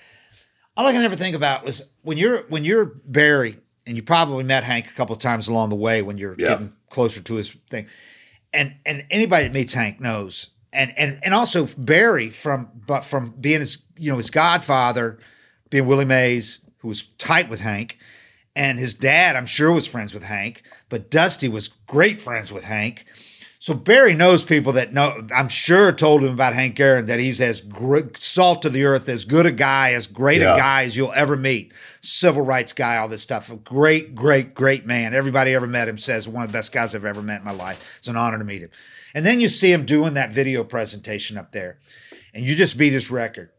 All I can ever think about was when you're when you're Barry, and you probably met Hank a couple of times along the way when you're Yeah. getting closer to his thing and and anybody that meets Hank knows, and and and also Barry from but from being his you know his godfather, being Willie Mays, who was tight with Hank, and his dad I'm sure was friends with Hank, but Dusty was great friends with Hank. So Barry knows people that know. I'm sure told him about Hank Aaron that he's as gr- salt to the earth, as good a guy, as great Yeah. a guy as you'll ever meet. Civil rights guy, all this stuff. A great, great, great man. Everybody ever met him says one of the best guys I've ever met in my life. It's an honor to meet him. And then you see him doing that video presentation up there, and you just beat his record.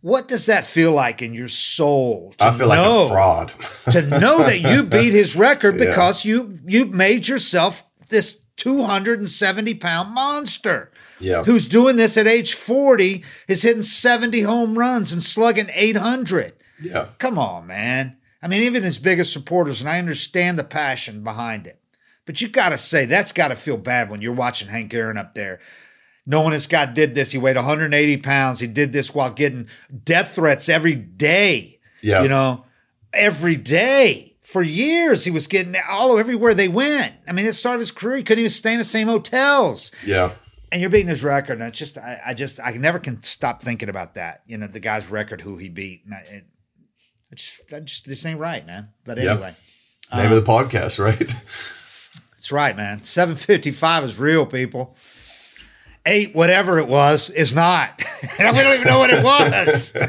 What does that feel like in your soul? to I feel like know- a fraud. to know that you beat his record Yeah. because you you made yourself this 270 pound monster Yeah. who's doing this at age 40 is hitting 70 home runs and slugging 800 yeah. come on man i mean even his biggest supporters and i understand the passion behind it but you gotta say that's gotta feel bad when you're watching hank aaron up there knowing this guy did this he weighed 180 pounds he did this while getting death threats every day Yeah. you know, every day for years he was getting all over everywhere they went. I mean, it started his career. He couldn't even stay in the same hotels. Yeah. And you're beating his record. And it's just, I, I just, I never can stop thinking about that. You know, the guy's record, who he beat. And I, it, it's that just, this ain't right, man. But anyway, Name of the um, podcast, right? that's right, man. 755 is real, people. Eight, whatever it was, is not. and we don't even know what it was.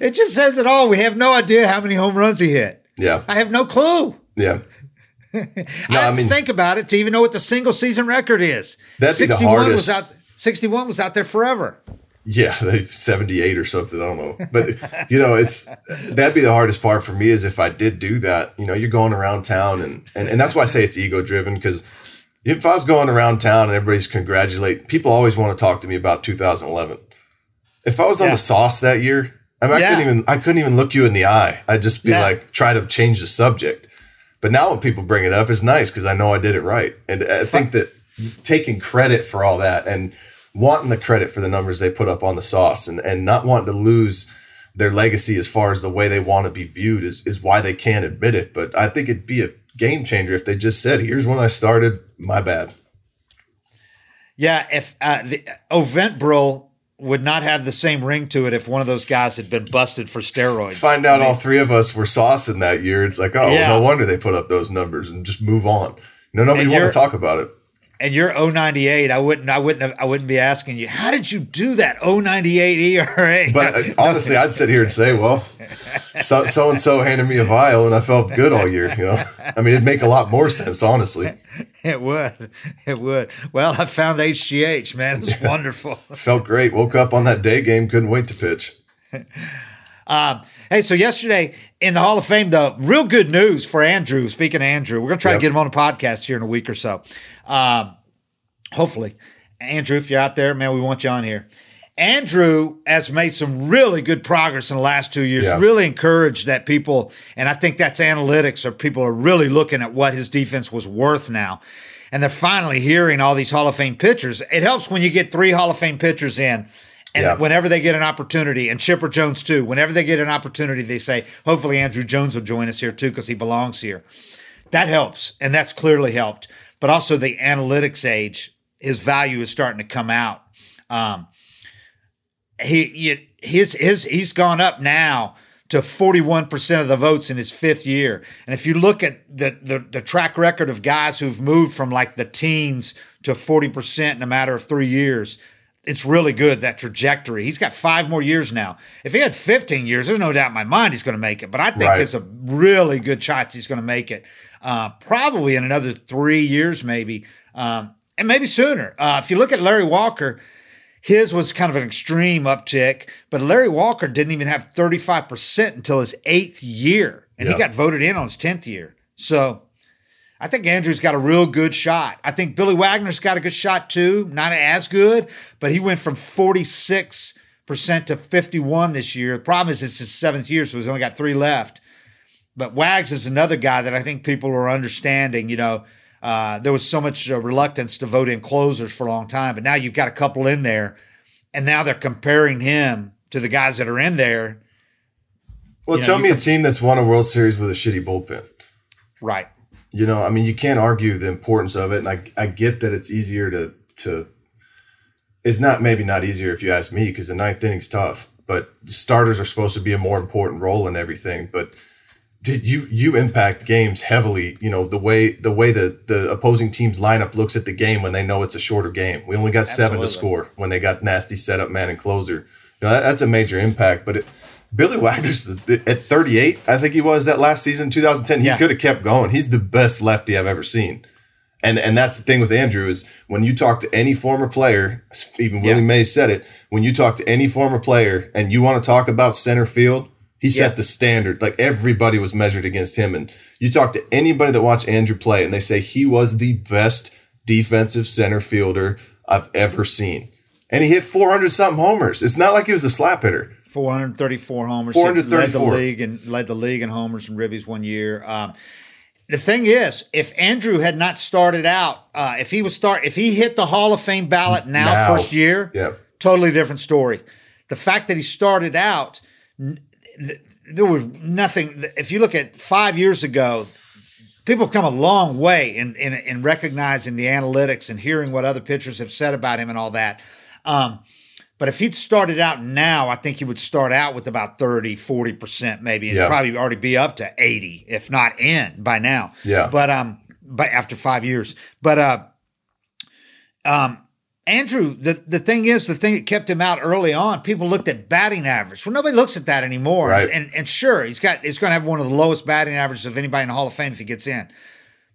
it just says it all. We have no idea how many home runs he hit. yeah. I have no clue. Yeah. No, I have I mean, to think about it to even know what the single season record is. That'd the 61 hardest. was out 61 was out there forever. Yeah, they 78 or something. I don't know. But you know, it's that'd be the hardest part for me is if I did do that, you know, you're going around town and and, and that's why I say it's ego driven because if I was going around town and everybody's congratulate people always want to talk to me about 2011. If I was on Yeah. the sauce that year, I mean, I couldn't even I couldn't even look you in the eye. I'd just be Yeah. like try to change the subject. But now when people bring it up, it's nice because I know I did it right. And I think that taking credit for all that and wanting the credit for the numbers they put up on the sauce and, and not wanting to lose their legacy as far as the way they want to be viewed is, is why they can't admit it. But I think it'd be a game changer if they just said, here's when I started, my bad. Yeah, if uh, the O'Ventbrel would not have the same ring to it if one of those guys had been busted for steroids. Find out all three of us were saucing that year. It's like, oh, Yeah. no wonder they put up those numbers and just move on. No, nobody want to talk about it. And you're 098, I wouldn't I wouldn't have, I wouldn't be asking you, how did you do that 098 ERA? But uh, honestly, I'd sit here and say, well, so so and so handed me a vial, and I felt good all year. You know, I mean, it'd make a lot more sense, honestly. it would. It would. Well, I found HGH, man. it It's wonderful. Felt great. Woke up on that day game, couldn't wait to pitch. Um, hey, so yesterday in the Hall of Fame, though, real good news for Andruw. Speaking of Andruw, we're going to try Yep. to get him on a podcast here in a week or so. Um, hopefully. Andruw, if you're out there, man, we want you on here. Andruw has made some really good progress in the last two years. Yeah. Really encouraged that people, and I think that's analytics, or people are really looking at what his defense was worth now. And they're finally hearing all these Hall of Fame pitchers. It helps when you get three Hall of Fame pitchers in. And Yeah. whenever they get an opportunity, and Chipper Jones too, whenever they get an opportunity, they say, hopefully Andruw Jones will join us here too because he belongs here. That helps, and that's clearly helped. But also the analytics age, his value is starting to come out. Um, he you, his his he's gone up now to 41% of the votes in his fifth year. And if you look at the, the the track record of guys who've moved from like the teens to 40% in a matter of 3 years, it's really good that trajectory. He's got 5 more years now. If he had 15 years, there's no doubt in my mind he's going to make it, but I think Right. it's a really good shot he's going to make it. Uh, probably in another 3 years maybe. Um, and maybe sooner. Uh, if you look at Larry Walker, his was kind of an extreme uptick, but Larry Walker didn't even have 35% until his eighth year, and he got voted in on his 10th year. So I think Andruw's got a real good shot. I think Billy Wagner's got a good shot too, not as good, but he went from 46% to 51 this year. The problem is it's his seventh year, so he's only got three left. But Wags is another guy that I think people are understanding. You know, uh, there was so much uh, reluctance to vote in closers for a long time, but now you've got a couple in there, and now they're comparing him to the guys that are in there. Well, You know, tell me a team that's won a World Series with a shitty bullpen. Right. You know, I mean, you can't argue the importance of it, and I I get that it's easier to to. It's not maybe not easier if you ask me because the ninth inning's tough, but starters are supposed to be a more important role in everything. But did you you impact games heavily? You know the way the way the the opposing team's lineup looks at the game when they know it's a shorter game. We only got seven to score when they got nasty setup man and closer. You know that, that's a major impact, but it. Billy Wagner's at 38, I think he was that last season, 2010. He Yeah. could have kept going. He's the best lefty I've ever seen. And and that's the thing with Andruw is when you talk to any former player, even Willie Yeah. Mays said it, when you talk to any former player and you want to talk about center field, he set Yeah. the standard. Like everybody was measured against him. And you talk to anybody that watched Andruw play and they say he was the best defensive center fielder I've ever seen. And he hit 400 something homers. It's not like he was a slap hitter. 434 homers. 434. Led 434. the league and led the league in homers and ribbies one year. Um, the thing is, if Andruw had not started out, uh, if he was start, if he hit the Hall of Fame ballot now, Now. first year, Yeah. totally different story. The fact that he started out, there was nothing. If you look at five years ago, people have come a long way in, in in recognizing the analytics and hearing what other pitchers have said about him and all that. Um, but if he'd started out now, I think he would start out with about 30, 40% maybe, and Yeah. probably already be up to 80, if not in by now. Yeah. But um, but after five years. But uh um Andruw, the, the thing is, the thing that kept him out early on, people looked at batting average. Well, nobody looks at that anymore. Right. And and sure, he's got he's going to have one of the lowest batting averages of anybody in the Hall of Fame if he gets in.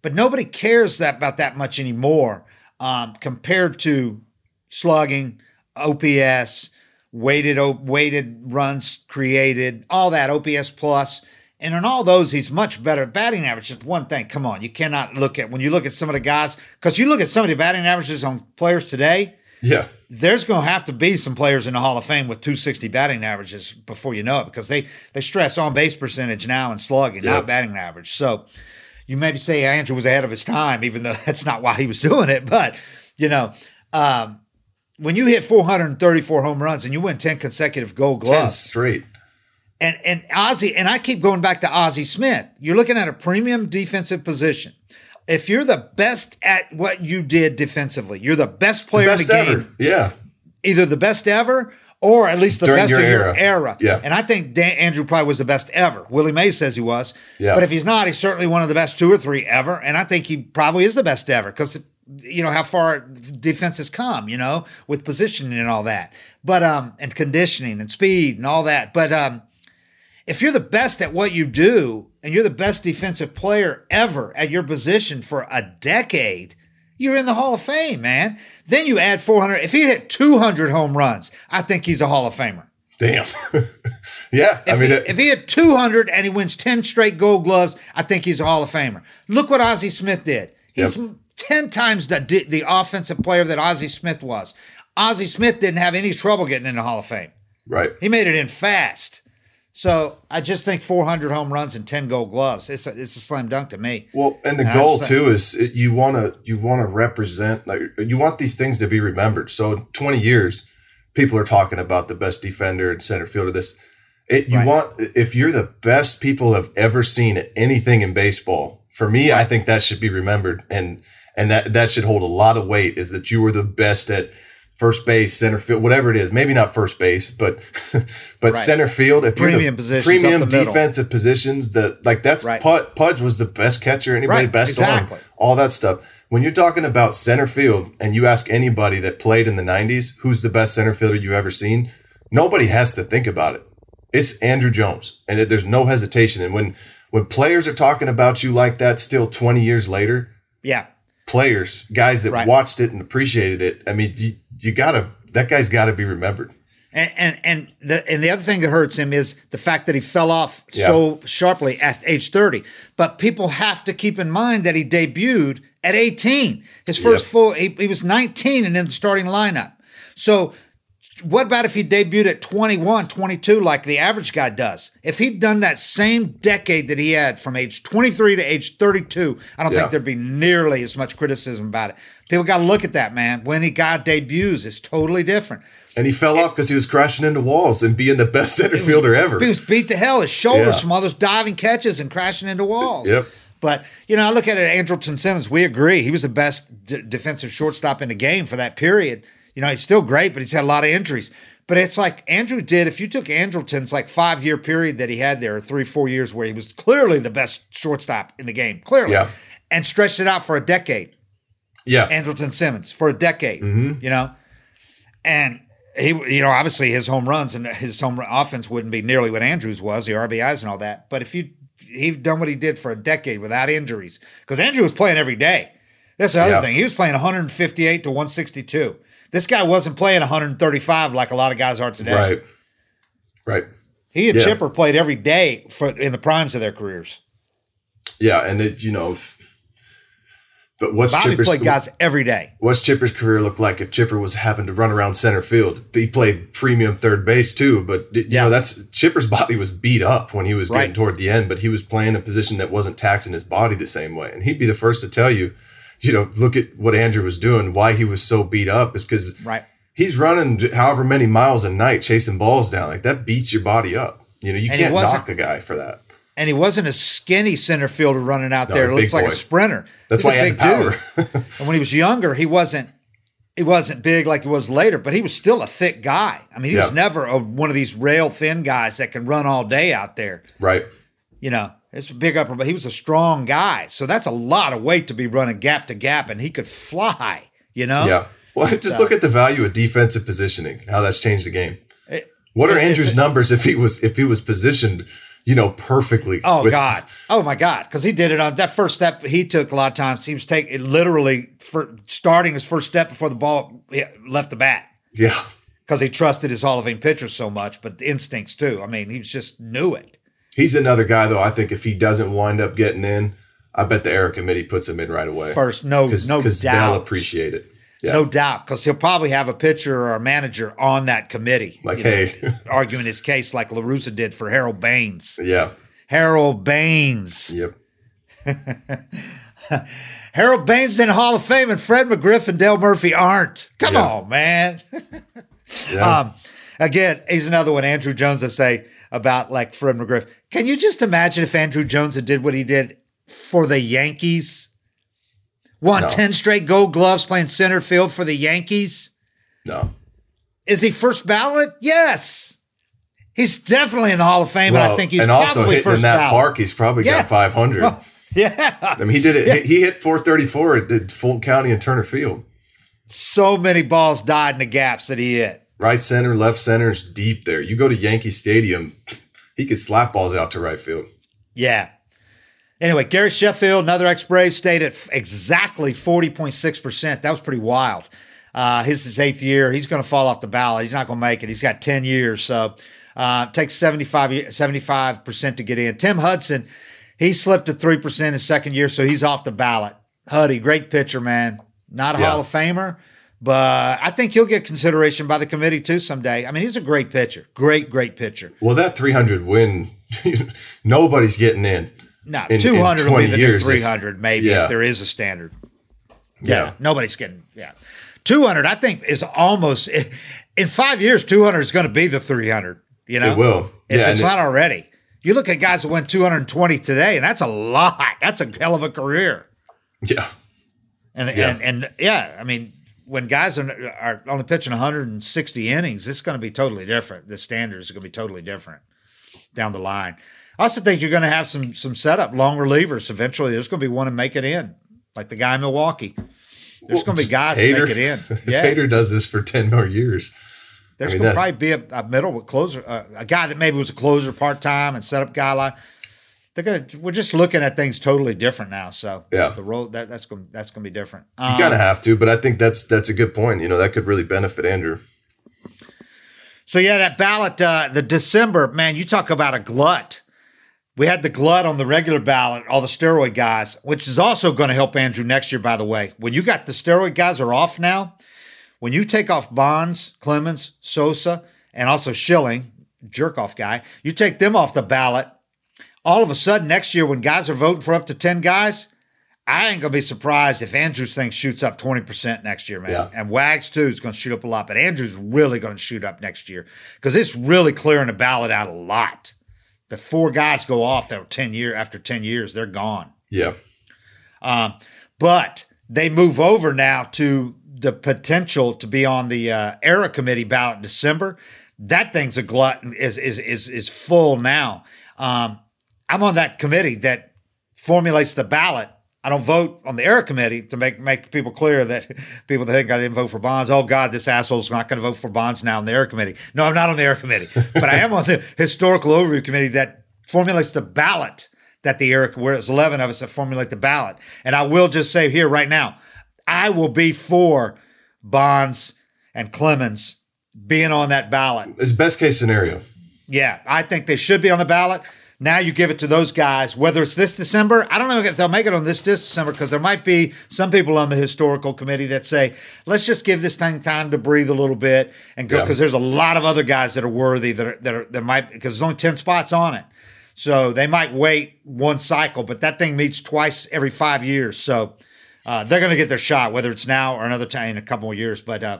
But nobody cares that about that much anymore um, compared to slugging, OPS, weighted weighted runs created, all that OPS plus. And in all those, he's much better. Batting average is one thing. Come on, you cannot look at when you look at some of the guys because you look at some of the batting averages on players today. Yeah. There's going to have to be some players in the Hall of Fame with 260 batting averages before you know it because they they stress on base percentage now and slugging, Yeah. not batting average. So you maybe say Andruw was ahead of his time, even though that's not why he was doing it. But you know, um, when you hit 434 home runs and you win 10 consecutive Gold Gloves, 10 straight. And and Ozzie, and I keep going back to Ozzie Smith. You're looking at a premium defensive position. If you're the best at what you did defensively, you're the best player Best in the game ever. Yeah. either the best ever or at least the During best your of your era. era. Yeah. And I think Dan, Andruw probably was the best ever. Willie Mays says he was. Yeah. But if he's not, he's certainly one of the best two or three ever. And I think he probably is the best ever because, you know, how far defense has come, you know, with positioning and all that. But, um, and conditioning and speed and all that. But, um, if you're the best at what you do and you're the best defensive player ever at your position for a decade, you're in the Hall of Fame, man. Then you add 400. If he hit 200 home runs, I think he's a Hall of Famer. Damn. yeah. I If, mean, he, it- if he hit 200 and he wins 10 straight gold gloves, I think he's a Hall of Famer. Look what Ozzie Smith did. He's Yep. 10 times the, the offensive player that Ozzie Smith was. Ozzie Smith didn't have any trouble getting in the Hall of Fame. right. He made it in fast. So I just think 400 home runs and 10 gold gloves. It's a, it's a slam dunk to me. Well, and the And goal too is you want to you want to represent like you want these things to be remembered. So in 20 years, people are talking about the best defender and center fielder. This it, you Right. want if you're the best people have ever seen at anything in baseball. For me, I think that should be remembered, and and that that should hold a lot of weight. Is that you were the best at first base, center field, whatever it is. Maybe not first base, but but Right. center field. If you're Premium the positions, premium the middle. defensive positions, that like that's Right. Pud, Pudge was the best catcher. Anybody Right, best exactly. arm, all that stuff. When you're talking about center field, and you ask anybody that played in the '90s who's the best center fielder you've ever seen, nobody has to think about it. It's Andruw Jones, and it, there's no hesitation. And when when players are talking about you like that, still 20 years later, Yeah. Players, guys that Right. watched it and appreciated it, I mean, you, you gotta that guy's got to be remembered. And and and the and the other thing that hurts him is the fact that he fell off Yeah. so sharply at age 30. But people have to keep in mind that he debuted at 18. His first Yep. full he, he was 19 and in the starting lineup. So what about if he debuted at 21, 22 like the average guy does? If he'd done that same decade that he had from age 23 to age 32, I don't Yeah. think there'd be nearly as much criticism about it. People got to look at that, man. When he got debuts, it's totally different. And he fell off because he was crashing into walls and being the best center fielder ever. He was beat to hell. His shoulders Yeah. from all those diving catches and crashing into walls. Yep. But you know, I look at it. Andrelton Simmons. We agree he was the best d- defensive shortstop in the game for that period. You know, he's still great, but he's had a lot of injuries. But it's like Andruw did. If you took Andrelton's like five year period that he had there, three four years where he was clearly the best shortstop in the game, clearly, Yeah. and stretched it out for a decade. Yeah. Andrelton Simmons for a decade. Mm-hmm. You know, and he, you know, obviously his home runs and his home offense wouldn't be nearly what Andruw's was, the RBIs and all that. But if you he'd done what he did for a decade without injuries, because Andruw was playing every day. That's the other Yeah. thing. He was playing 158 to 162. This guy wasn't playing 135 like a lot of guys are today. Right. Right. He and Yeah. Chipper played every day for in the primes of their careers. Yeah. And it, you know, if- but what's Bobby Chipper's played guys every day. what's Chipper's career look like if Chipper was having to run around center field? He played premium third base too, but you Yeah. know that's Chipper's body was beat up when he was getting toward the end, but he was playing a position that wasn't taxing his body the same way. And he'd be the first to tell you, you know, look at what Andruw was doing, why he was so beat up is because Right. he's running however many miles a night chasing balls down. Like that beats your body up. You know, you And can't knock a guy for that. and he wasn't a skinny center fielder running out No, there. It looks like a sprinter. That's why he had the power. and when he was younger, he wasn't he wasn't big like he was later, but he was still a thick guy. I mean, he was never a, one of these rail thin guys that can run all day out there. right. You know, it's a big upper, but he was a strong guy. So that's a lot of weight to be running gap to gap, and he could fly. You know, Yeah. Well, just uh, look at the value of defensive positioning, how that's changed the game. It- What are it- Andruw's numbers if he was if he was positioned, you know, perfectly? Oh with- God! Oh my God! Because he did it on that first step he took a lot of times. He was taking literally for starting his first step before the ball left the bat. Yeah. because he trusted his Hall of Fame pitcher so much, but the instincts too. I mean, he just knew it. He's another guy though. I think if he doesn't wind up getting in, I bet the era committee puts him in right away. First, no, because no they'll doubt, appreciate it. Yeah. no doubt, because he'll probably have a pitcher or a manager on that committee, Like, you know, arguing his case like La Russa did for Harold Baines. Yeah. Harold Baines, Yep. Harold Baines in Hall of Fame, and Fred McGriff and Dale Murphy aren't. Come Yeah. on, man. Yeah. Um, again, he's another one. Andruw Jones, I say about like Fred McGriff. Can you just imagine if Andruw Jones had did what he did for the Yankees? Won No. 10 straight gold gloves playing center field for the Yankees? no. Is he first ballot? Yes. He's definitely in the Hall of Fame, and I think he's and also probably hitting in first that ballot. park, he's probably Yeah. got 500. Yeah. I mean, he did it. He hit 434 at, at Fulton County and Turner Field. So many balls died in the gaps that he hit. Right center, left center is deep there. You go to Yankee Stadium, he could slap balls out to right field. Yeah. Anyway, Gary Sheffield, another ex Brave, stayed at f- exactly 40.6%. That was pretty wild. Uh, his is eighth year. He's going to fall off the ballot. He's not going to make it. He's got 10 years. So uh, it takes 75, ye- 75% to get in. Tim Hudson, he slipped to 3% his second year, so he's off the ballot. Huddy, great pitcher, man. Not a Yeah. Hall of Famer, but I think he'll get consideration by the committee too someday. I mean, he's a great pitcher. Great, great pitcher. Well, that 300 win, nobody's getting in. No, in- in 200 will be 20 the new years if- 300, maybe, Yeah. if there is a standard. Yeah, Yeah. nobody's getting, yeah. 200, I think, is almost, in five years, 200 is going to be the 300, you know? It will. If Yeah, it's and it- not already. You look at guys who went 220 today, and that's a lot. That's a hell of a career. Yeah. And, Yeah. and, and yeah, I mean, when guys are, are only pitching 160 innings, it's going to be totally different. The standards are going to be totally different down the line. I also think you're going to have some some setup long relievers. Eventually, there's going to be one to make it in, like the guy in Milwaukee. There's going to be guys that make it in. if Yeah, Hader does this for 10 more years. there's I mean, going to probably be a, a middle with closer, uh, a guy that maybe was a closer part time and setup guy like. They're gonna. We're just looking at things totally different now. So Yeah. the role that that's going that's going to be different. You Um, kind of have to, but I think that's that's a good point. You know, that could really benefit Andruw. So yeah, that ballot, uh, the December man, you talk about a glut. We had the glut on the regular ballot, all the steroid guys, which is also going to help Andruw next year. By the way, when you got the steroid guys are off now, when you take off Bonds, Clemens, Sosa, and also Schilling, jerk off guy, you take them off the ballot. All of a sudden, next year, when guys are voting for up to ten guys, I ain't gonna be surprised if Andruw's thing shoots up twenty percent next year, man. Yeah. And Wags too is gonna shoot up a lot, but Andruw's really gonna shoot up next year because it's really clearing the ballot out a lot. The four guys go off that were ten year after ten years, they're gone. Yeah. Um, but they move over now to the potential to be on the uh, era committee ballot in December. That thing's a glutton is is is is full now. Um, I'm on that committee that formulates the ballot. I don't vote on the era committee to make make people clear that people that think I didn't vote for Bonds. Oh God, this asshole's not going to vote for Bonds now on the era committee. No, I'm not on the era committee, but I am on the historical overview committee that formulates the ballot that the era where it's 11 of us that formulate the ballot. And I will just say here right now, I will be for Bonds and Clemens being on that ballot. It's best case scenario. Yeah, I think they should be on the ballot. Now you give it to those guys, whether it's this December. I don't know if they'll make it on this December because there might be some people on the historical committee that say, let's just give this thing time to breathe a little bit and go Yeah. because there's a lot of other guys that are worthy that are, that are that might because there's only 10 spots on it. So they might wait one cycle, but that thing meets twice every five years. So uh, they're going to get their shot, whether it's now or another time in a couple more years. But uh,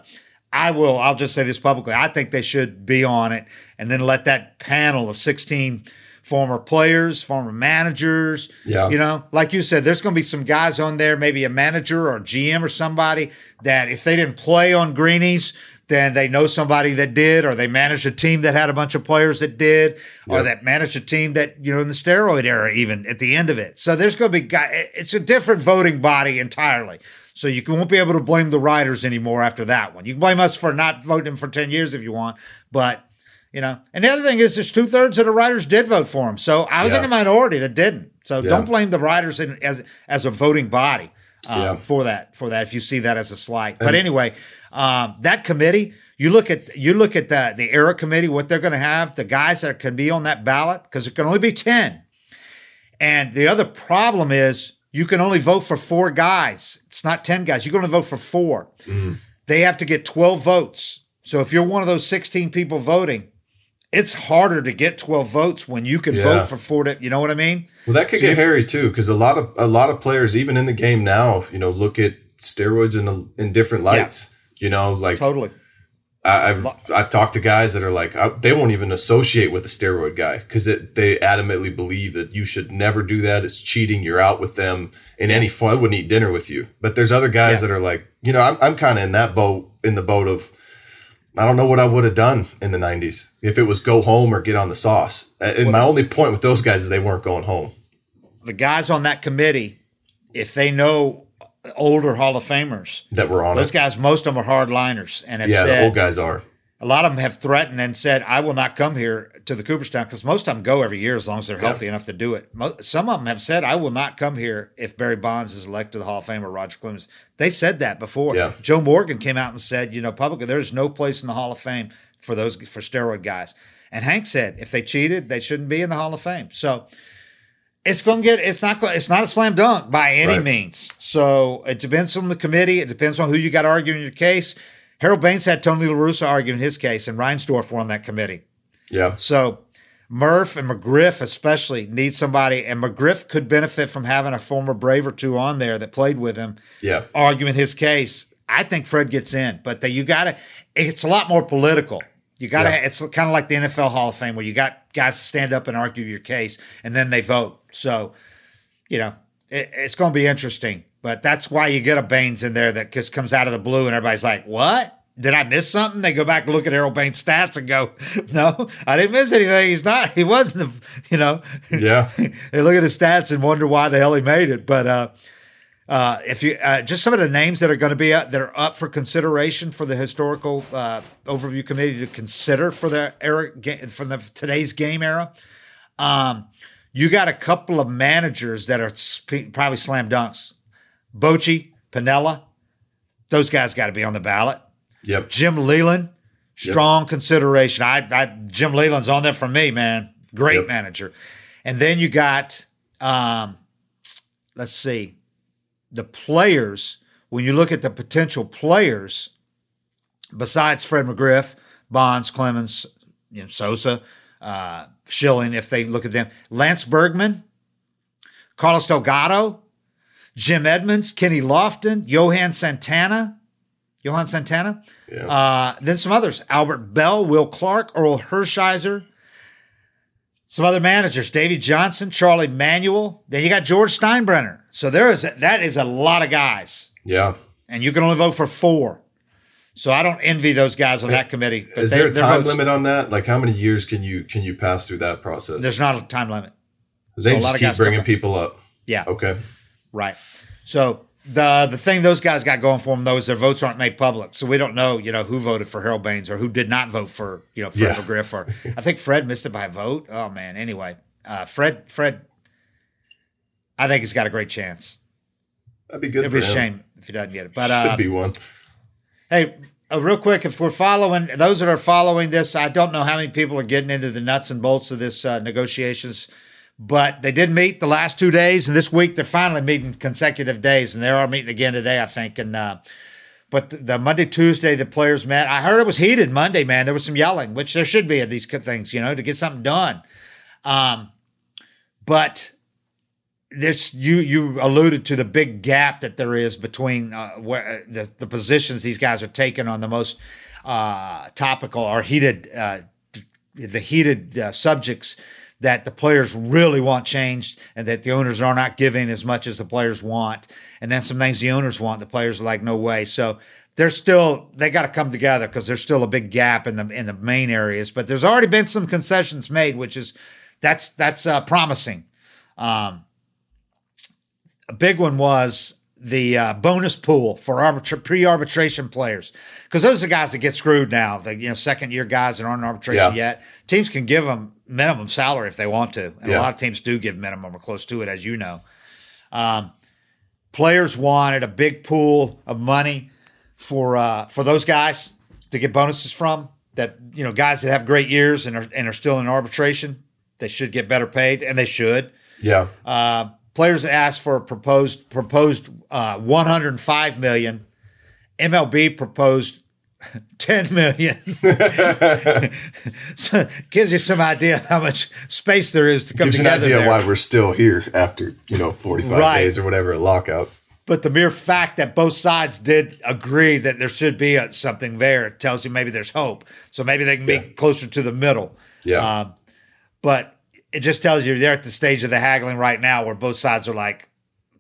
I will. I'll just say this publicly. I think they should be on it, and then let that panel of sixteen former players, former managers. Yeah. You know, like you said, there's going to be some guys on there, maybe a manager or GM or somebody that if they didn't play on greenies, then they know somebody that did, or they managed a team that had a bunch of players that did, or Yep. that managed a team that, you know, in the steroid era, even at the end of it. So there's going to be guy. It's a different voting body entirely. So you won't be able to blame the writers anymore after that one. You can blame us for not voting for 10 years if you want, but you know, and the other thing is there's two thirds of the writers did vote for him. So I was in Yeah. the minority that didn't. So Yeah. don't blame the writers in, as, as a voting body um, Yeah. for that, for that, if you see that as a slight. But anyway, um, that committee, you look at you look at the the era committee, what they're going to have, the guys that can be on that ballot, because it can only be ten. And the other problem is you can only vote for four guys. It's not ten guys. You're going to vote for four. They have to get twelve votes. So if you're one of those sixteen people voting, it's harder to get twelve votes when you can Yeah. vote for four. To, you know what I mean? Well, that could get hairy too, because a lot of a lot of players, even in the game now, you know, look at steroids in a, in different lights. You know, like Totally. I, I've I've talked to guys that are like I, they won't even associate with a steroid guy because they adamantly believe that you should never do that. It's cheating. You're out with them in any form. I wouldn't eat dinner with you. But there's other guys Yeah. that are like, you know, I'm I'm kind of in that boat in the boat of I don't know what I would have done in the 90s if it was go home or get on the sauce. And my only point with those guys is they weren't going home. The guys on that committee, if they know older Hall of Famers, That were on those it. guys, most of them are hardliners, and have Yeah, the old guys are. A lot of them have threatened and said, "I will not come here to the Cooperstown because most of them go every year as long as they're healthy enough to do it." Mo- Some of them have said, "I will not come here if Barry Bonds is elected to the Hall of Fame or Roger Clemens." They said that before. Yeah. Joe Morgan came out and said, "You know, publicly, there's no place in the Hall of Fame for those for steroid guys." And Hank said, "If they cheated, they shouldn't be in the Hall of Fame." So it's going to get it's not it's not a slam dunk by any Right. means. So it depends on the committee. It depends on who you got arguing your case. Harold Baines had Tony La Russa arguing his case, and Reinsdorf were on that committee. Yeah. So Murph and McGriff especially need somebody, and McGriff could benefit from having a former Brave or two on there that played with him Yeah. arguing his case. I think Fred gets in, but the, you got to. It's a lot more political. You got to. Yeah. It's kind of like the NFL Hall of Fame, where you got guys to stand up and argue your case, and then they vote. So, you know, it, it's going to be interesting. But that's why you get a Baines in there that just comes out of the blue, and everybody's like, "What? Did I miss something?" They go back and look at Harold Baines' stats and go, "No, I didn't miss anything. He's not. He wasn't. The, you know." Yeah. they look at his stats and wonder why the hell he made it. But uh, uh, if you uh, just some of the names that are going to be up, that are up for consideration for the historical uh, overview committee to consider for the era from the today's game era. Um, you got a couple of managers that are sp- probably slam dunks. Bochy, Piniella, those guys got to be on the ballot. Yep. Jim Leyland, strong consideration. I, I Jim Leyland's on there for me, man. Great Yep. manager. And then you got um let's see, the players, when you look at the potential players, besides Fred McGriff, Bonds, Clemens, you know, Sosa, uh, Schilling, if they look at them, Lance Berkman, Carlos Delgado, Jim Edmonds, Kenny Lofton, Johan Santana, Johan Santana, Yeah. uh, then some others: Albert Belle, Will Clark, Orel Hershiser. Some other managers: Davey Johnson, Charlie Manuel. Then you got George Steinbrenner. So there is that is a lot of guys, Yeah. and you can only vote for four. So I don't envy those guys on that committee. but Is they- there a time limit on that? Like, how many years can you can you pass through that process? There's not a time limit. they so a just keep bringing people up. Yeah. Okay. Right. So the the thing those guys got going for them though is their votes aren't made public, so we don't know you know who voted for Harold Baines or who did not vote for you know Fred Yeah. McGriff or I think Fred missed it by a vote. Oh man. Anyway, uh, Fred Fred, I think he's got a great chance. That'd be good. It'd be a him. shame if he doesn't get it. But Should uh, be one. Hey, uh, real quick, if we're following those that are following this, I don't know how many people are getting into the nuts and bolts of this uh, negotiations, but they did meet the last two days, and this week they're finally meeting consecutive days, and they are meeting again today, I think. And uh, but the, Monday, Tuesday, the players met. I heard it was heated Monday, man. There was some yelling, which there should be at these things, you know, to get something done. Um, but this you you alluded to the big gap that there is between uh, where the, the positions these guys are taking on the most uh, topical or heated uh, the heated uh, subjects that the players really want changed and that the owners are not giving as much as the players want and then some things the owners want the players are like no way so they're still they got to come together because there's still a big gap in the in the main areas but there's already been some concessions made which is that's that's uh, promising um, a big one was the uh, bonus pool for arbitra- pre-arbitration players because those are the guys that get screwed now. The you know second year guys that aren't arbitration Yeah. yet. Teams can give them minimum salary if they want to, and a lot of teams do give minimum or close to it, as you know. Um, players wanted a big pool of money for uh, for those guys to get bonuses from. That you know guys that have great years and are and are still in arbitration, they should get better paid, and they should. Yeah. Uh, players asked for a proposed proposed uh, 105 million. MLB proposed 10 million. so gives you some idea of how much space there is to come Gives you an together. idea there. why we're still here after, you know, 45 Right. days or whatever at lockout. But the mere fact that both sides did agree that there should be a, something there tells you maybe there's hope. So maybe they can be Yeah. closer to the middle. Yeah. Um, but it just tells you they're at the stage of the haggling right now where both sides are like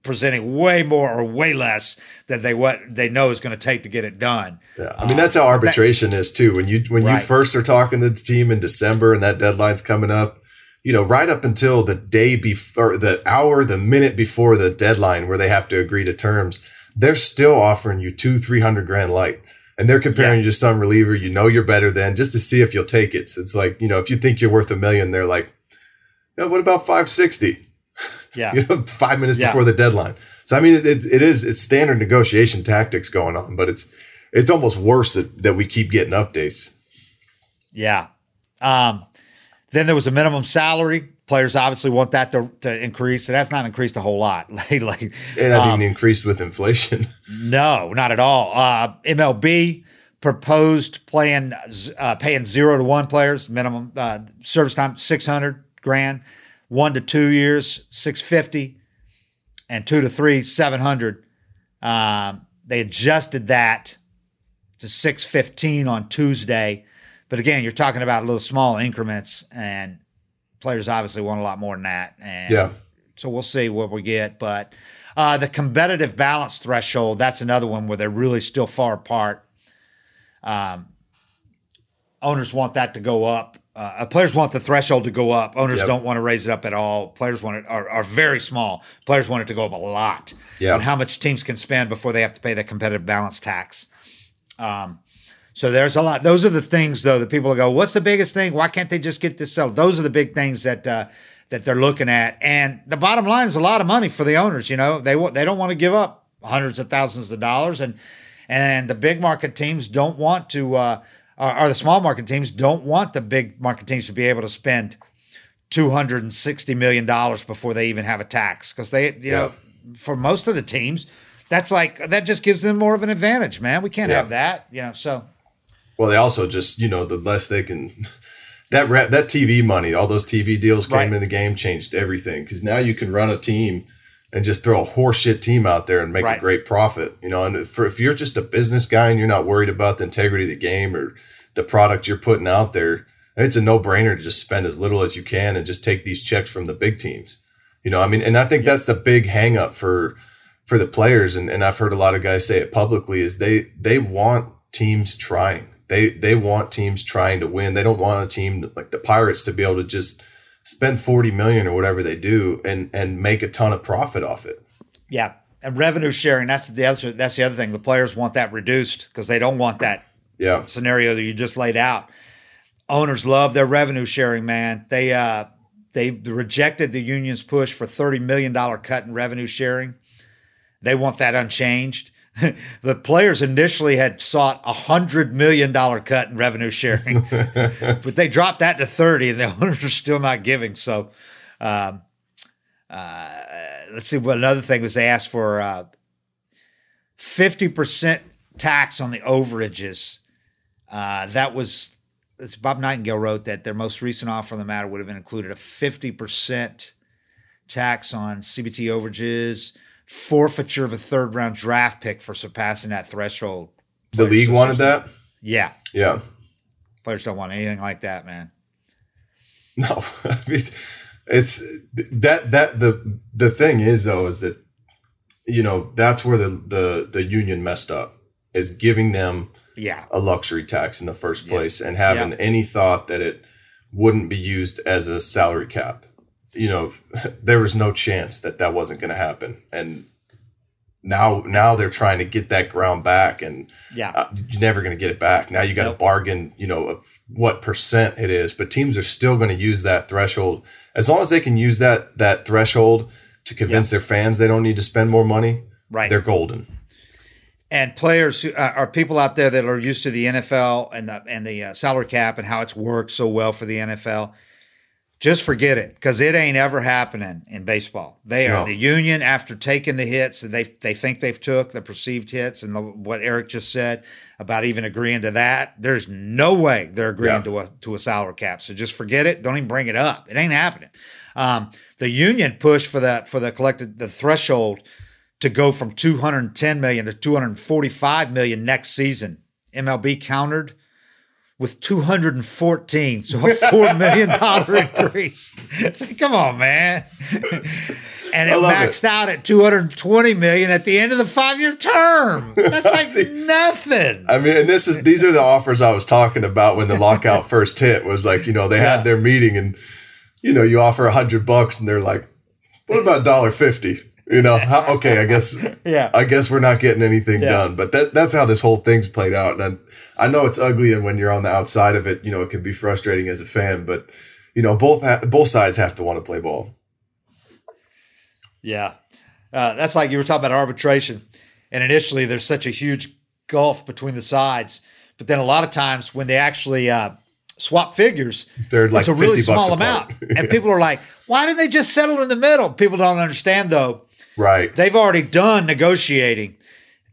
presenting way more or way less than they what they know is going to take to get it done. Yeah, I mean that's how um, arbitration is too. When you when Right. you first are talking to the team in December and that deadline's coming up, you know, right up until the day before, the hour, the minute before the deadline where they have to agree to terms, they're still offering you two, three hundred grand light, and they're comparing you to some reliever you know you're better than just to see if you'll take it. So it's like you know, if you think you're worth a million, they're like, yeah, what about five sixty? Yeah. you know, five minutes Yeah. before the deadline. So I mean, it, it, it is it's standard negotiation tactics going on, but it's it's almost worse that, that we keep getting updates. Yeah. Um, then there was a minimum salary. Players obviously want that to, to increase. It that's not increased a whole lot. like, like And I um, increased with inflation. no, not at all. Uh, MLB proposed playing uh, paying zero to one players minimum uh, service time six hundred grand, one to two years six fifty, and two to three seven hundred. Um, they adjusted that to six fifteen on Tuesday, but again, you're talking about little small increments, and players obviously want a lot more than that. And yeah. so we'll see what we get. But uh, the competitive balance threshold, that's another one where they're really still far apart. Um, owners want that to go up. Uh, players want the threshold to go up. Owners Yep. don't want to raise it up at all. Players want it are, are very small. Players want it to go up a lot. Yeah. And how much teams can spend before they have to pay the competitive balance tax. Um, so there's a lot. Those are the things, though, that people go, "What's the biggest thing? Why can't they just get this settled?" Those are the big things that uh, that they're looking at. And the bottom line is a lot of money for the owners. You know, they they don't want to give up hundreds of thousands of dollars, and and the big market teams don't want to, uh, or the small market teams don't want the big market teams to be able to spend two hundred and sixty million dollars before they even have a tax because they, you know, for most of the teams. That's like that just gives them more of an advantage, man. We can't Yeah. have that, you know. So Well, they also just, you know, the less they can, that that TV money, all those TV deals came Right. in the game, changed everything. Because now you can run a team and just throw a horseshit team out there and make Right. a great profit. You know, and for if you're just a business guy and you're not worried about the integrity of the game or the product you're putting out there, it's a no brainer to just spend as little as you can and just take these checks from the big teams. You know, I mean, and I think that's the big hang up for for the players, and, and I've heard a lot of guys say it publicly, is they they want teams trying. They they want teams trying to win. They don't want a team like the Pirates to be able to just spend 40 million or whatever they do and and make a ton of profit off it. yeah, and revenue sharing. That's the other. That's the other thing. The players want that reduced because they don't want that Yeah. scenario that you just laid out. Owners love their revenue sharing, man. They uh they rejected the union's push for thirty million dollar cut in revenue sharing. They want that unchanged. the players initially had sought a hundred million dollar cut in revenue sharing, but they dropped that to thirty, and the owners are still not giving. So, um, uh, let's see. What another thing was they asked for uh, fifty percent tax on the overages. Uh, that was as Bob Nightingale wrote that their most recent offer on the matter would have been included a fifty percent tax on CBT overages, forfeiture of a third round draft pick for surpassing that threshold. The league wanted that. Yeah, Yeah. players don't want anything like that, man. No, I mean, it's that that the the thing is though is that you know that's where the the the union messed up is giving them Yeah, a luxury tax in the first Yeah. place and having Yeah. any thought that it wouldn't be used as a salary cap. You know, there was no chance that that wasn't going to happen, and now now they're trying to get that ground back and yeah, uh, you're never going to get it back. Now you got to Nope. bargain, you know, of what percent it is, but teams are still going to use that threshold as long as they can use that that threshold to convince their fans they don't need to spend more money. right. They're golden. and players who uh, are people out there that are used to the NFL and the and the uh, salary cap and how it's worked so well for the NFL. Just forget it because it ain't ever happening in baseball. They are No. the union after taking the hits that they they think they've took the perceived hits and the, what Eric just said about even agreeing to that. There's no way they're agreeing Yeah. to a to a salary cap. So just forget it. Don't even bring it up. It ain't happening. Um, the union pushed for that for the collected the threshold to go from 210 million to 245 million next season. MLB countered with 214, so a four million dollar increase. It's like, come on, man. And it maxed it. out at 220 million at the end of the five year term. That's like See, nothing. I mean, and this is these are the offers I was talking about when the lockout first hit. Was like, you know, they Yeah. had their meeting and you know, you offer a hundred bucks and they're like, what about dollar fifty? You know, how, okay, I guess Yeah. I guess we're not getting anything Yeah. done. But that that's how this whole thing's played out. And I, I know it's ugly, and when you're on the outside of it, you know, it can be frustrating as a fan. But you know, both ha- both sides have to want to play ball. Yeah. Uh, that's like you were talking about arbitration. And initially, there's such a huge gulf between the sides. But then a lot of times when they actually uh, swap figures, They're like it's a really small amount. And people are like, why didn't they just settle in the middle? People don't understand, though. Right. They've already done negotiating.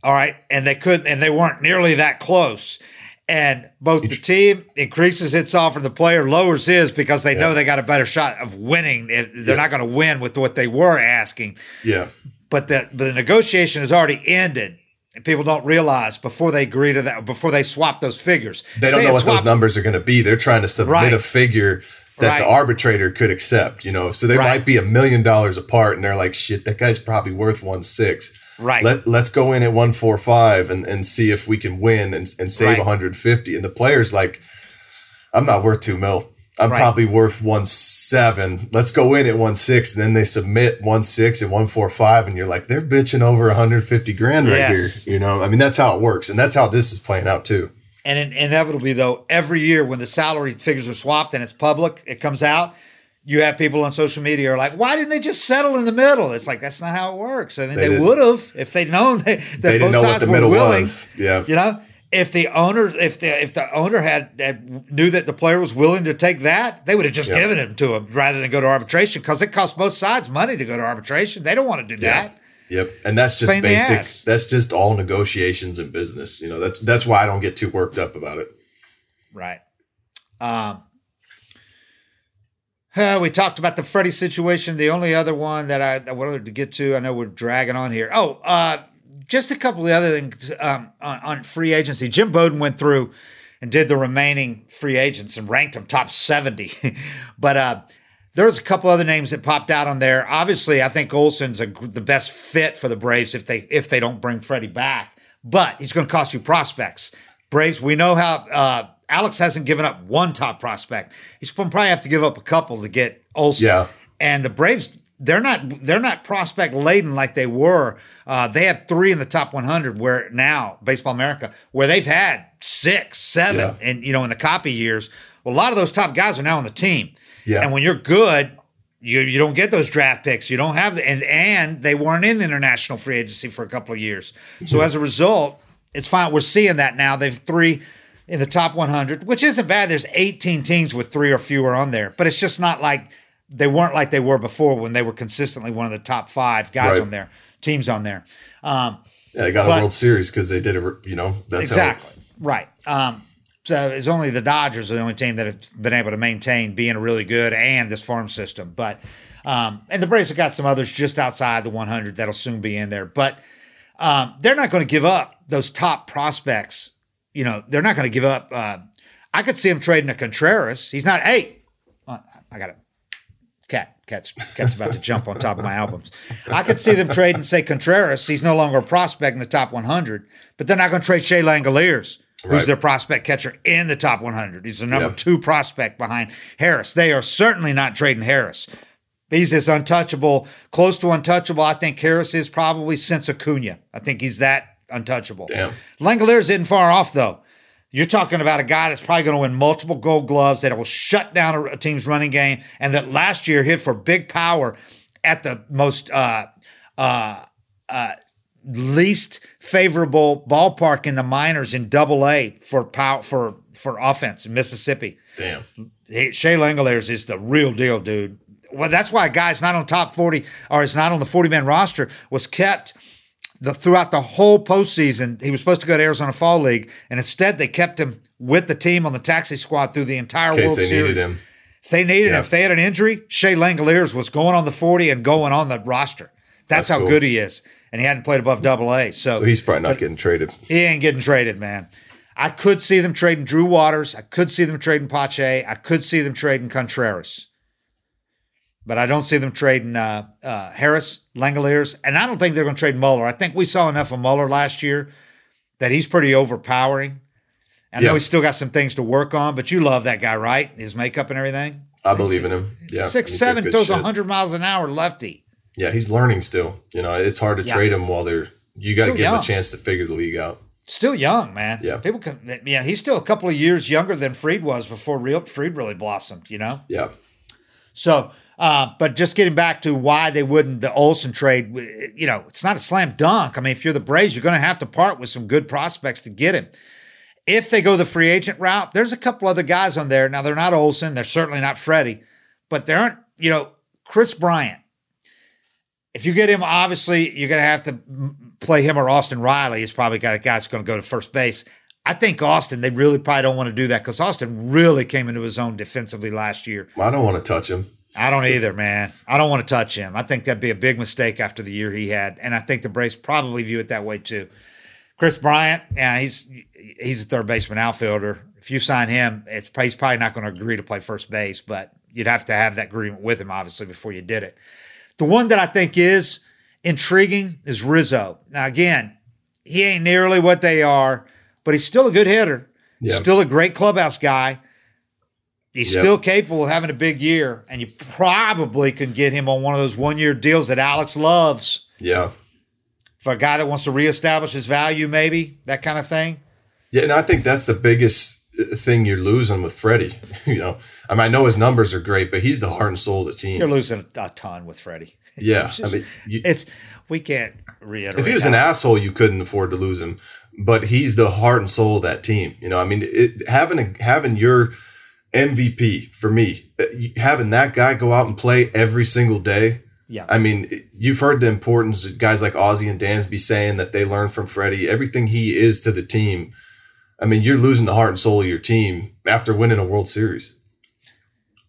All right. And they couldn't, and they weren't nearly that close. And both the team increases its offer, the player lowers his because they know they got a better shot of winning. They're not going to win with what they were asking Yeah. but the the negotiation has already ended. And people don't realize before they agree to that, before they swap those figures. They If don't know what those numbers are going to be. They're trying to submit Right. a figure that the arbitrator could accept, you know. So they Right. might be a million dollars apart and they're like, shit, that guy's probably worth one six. Right. Let let's go in at one four five and, and see if we can win and, and save Right. 150. And the player's like, I'm not worth two mil. I'm Right. probably worth one seven. Let's go in at one six. And then they submit one six and one four five. And you're like, they're bitching over 150 grand right Yes. here. You know, I mean, that's how it works. And that's how this is playing out too. And in, inevitably, though, every year when the salary figures are swapped and it's public, it comes out. You have people on social media are like, "Why didn't they just settle in the middle?" It's like that's not how it works. I mean, They they, would have if they'd known that, that They didn't both sides the were middle willing. was. Yeah. You know, if the owner, if the if the owner had, had knew that the player was willing to take that, they would have just Yeah. given him to him rather than go to arbitration because it costs both sides money to go to arbitration. They don't want to do Yeah. that. Yep, and that's just Pain basic. That's just all negotiations and business. You know, that's that's why I don't get too worked up about it. Right. Um, uh, we talked about the Freddie situation. The only other one that I, I wanted to get to, I know we're dragging on here. Oh, uh, just a couple of other things um, on, on free agency. Jim Bowden went through and did the remaining free agents and ranked them top 70. but uh, there's a couple other names that popped out on there. Obviously, I think Olson's a, the best fit for the Braves if they if they don't bring Freddie back. But he's going to cost you prospects. Braves, we know how uh, Alex hasn't given up one top prospect. He's going to probably have to give up a couple to get Olson. Yeah. And the Braves, they're not they're not prospect laden like they were. Uh, they have three in the top 100. Where now Baseball America, where they've had six, seven, Yeah. and you know in the Coppy years. Well, a lot of those top guys are now on the team. Yeah. And when you're good, you you don't get those draft picks. You don't have the and and they weren't in international free agency for a couple of years. So as a result, it's fine. We're seeing that now. They've three in the top 100, which isn't bad. There's 18 teams with three or fewer on there, but it's just not like they weren't like they were before when they were consistently one of the top five guys Right. on there, teams on there. Um, Yeah, they got But- a World Series because they did a. You know, that's exactly right. Um, So it's only the Dodgers are the only team that have been able to maintain being really good and this farm system. But um, and the Braves have got some others just outside the 100 that'll soon be in there. But um, they're not going to give up those top prospects. You know, they're not going to give up. Uh, I could see him trading a Contreras. He's not. Hey, uh, I got it. Cat, cat's, cat's about to jump on top of my albums. I could see them trading, say Contreras. He's no longer a prospect in the top 100, but they're not going to trade Shea Langeliers, who's Right. their prospect catcher in the top 100. He's the number Yeah. two prospect behind Harris. They are certainly not trading Harris. He's as untouchable, close to untouchable. I think Harris is probably since Acuna. I think he's that untouchable. Damn. Langeliers isn't far off though. You're talking about a guy that's probably going to win multiple Gold Gloves that will shut down a, a team's running game, and that last year hit for big power at the most uh, uh, uh, least favorable ballpark in the minors in Double A for power for for offense in Mississippi. Damn. Shea Langeliers is the real deal, dude. Well, that's why a guy's not on top 40 or is not on the 40 man roster was kept the throughout the whole postseason. He was supposed to go to Arizona Fall League, and instead they kept him with the team on the taxi squad through the entire World they Series. needed him. If they needed him, if they had an injury, Shea Langeliers was going on the 40 and going on the roster. That's, That's how cool. good he is. And he hadn't played above double A. So, So he's probably not getting traded. he ain't getting traded, man. I could see them trading Drew Waters. I could see them trading Pache. I could see them trading Contreras. But I don't see them trading uh, uh, Harris, Langeliers, and I don't think they're going to trade Muller. I think we saw enough of Muller last year that he's pretty overpowering. I know Yeah. he's still got some things to work on, but you love that guy, right? His makeup and everything. I believe in him. Yeah. Six seven, throws. 100 miles an hour lefty. Yeah, he's learning still. You know, it's hard to Yeah. trade him while they're. You got to give him a chance to figure the league out. Still young, man. Yeah. People can, yeah, he's still a couple of years younger than Fried was before real Fried really blossomed, you know? Yeah. So, uh, but just getting back to why they wouldn't the Olson trade, you know, it's not a slam dunk. I mean, if you're the Braves, you're going to have to part with some good prospects to get him. If they go the free agent route, there's a couple other guys on there. Now they're not Olson, they're certainly not Freddie, but they aren't. You know, Kris Bryant. If you get him, obviously you're going to have to play him or Austin Riley. Is probably got a guy that's going to go to first base. I think Austin. They really probably don't want to do that because Austin really came into his own defensively last year. I don't want to touch him. I don't either, man. I don't want to touch him. I think that'd be a big mistake after the year he had, and I think the Braves probably view it that way too. Kris Bryant, yeah, he's he's a third baseman outfielder. If you sign him, it's he's probably not going to agree to play first base, but you'd have to have that agreement with him, obviously, before you did it. The one that I think is intriguing is Rizzo. Now, again, he ain't nearly what they are, but he's still a good hitter. He's still a great clubhouse guy. He's Yep. still capable of having a big year, and you probably can get him on one of those one year deals that Alex loves Yeah. for a guy that wants to reestablish his value, maybe that kind of thing. Yeah, and I think that's the biggest uh, thing you're losing with Freddie. you know, I mean, I know his numbers are great, but he's the heart and soul of the team. You're losing a, ton with Freddie. yeah, just- I mean, you, It's we can't reiterate. if he was an asshole, you couldn't afford to lose him. But he's the heart and soul of that team. You know, I mean, it, having a, having your MVP for me, uh, having that guy go out and play every single day. yeah, I mean, you've heard the importance of guys like Ozzie and Dansby saying that they learned from Freddie. Everything he is to the team. I mean, you're losing the heart and soul of your team after winning a World Series.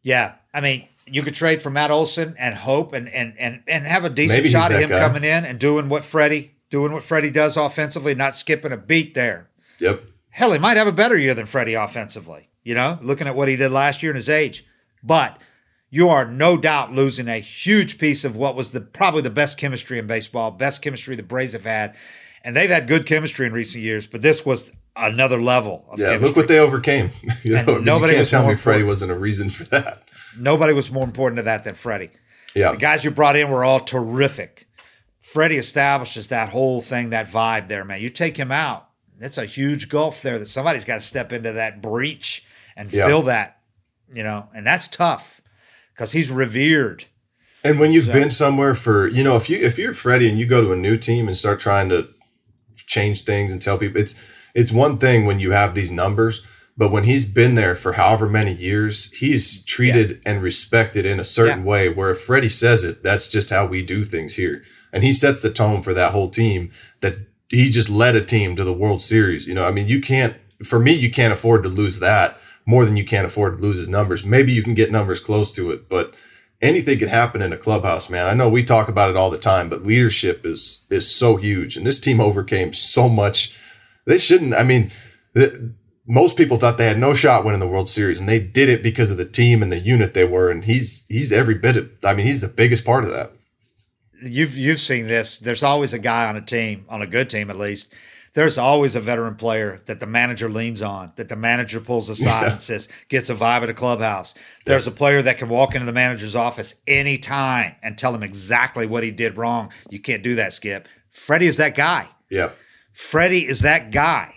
yeah. I mean, you could trade for Matt Olson and hope and and and and have a decent Maybe shot at him guy. coming in and doing what Freddie doing what Freddie does offensively, not skipping a beat there. Yep. Hell, he might have a better year than Freddie offensively, you know, looking at what he did last year and his age. But you are no doubt losing a huge piece of what was the probably the best chemistry in baseball, best chemistry the Braves have had. And they've had good chemistry in recent years, but this was another level of Yeah. chemistry. Look what they overcame. you know, And I mean, nobody you can't was tell me Freddie wasn't a reason for that. Nobody was more important to that than Freddie. Yeah. The guys you brought in were all terrific. Freddie establishes that whole thing, that vibe there, man. You take him out, it's a huge gulf there that somebody's got to step into that breach and Yeah. fill that, you know, and that's tough because he's revered. And when you've So- been somewhere for, you know, if you if you're Freddie and you go to a new team and start trying to change things and tell people it's it's one thing when you have these numbers, but when he's been there for however many years, he's treated and respected in a certain Yeah. way where if Freddie says it, that's just how we do things here. And he sets the tone for that whole team that he just led a team to the World Series. You know, I mean, you can't for me, you can't afford to lose that more than you can't afford to lose his numbers. Maybe you can get numbers close to it, but anything can happen in a clubhouse, man. I know we talk about it all the time, but leadership is is so huge, and this team overcame so much. They shouldn't. I mean, most people thought they had no shot winning the World Series, and they did it because of the team and the unit they were. And he's he's every bit of. I mean, he's the biggest part of that. You've you've seen this. There's always a guy on a team, on a good team at least, there's always a veteran player that the manager leans on, that the manager pulls aside yeah. and says, gets a vibe at a clubhouse. There's yeah. a player that can walk into the manager's office anytime and tell him exactly what he did wrong. You can't do that, Skip. Freddie is that guy. Yeah. Freddie is that guy,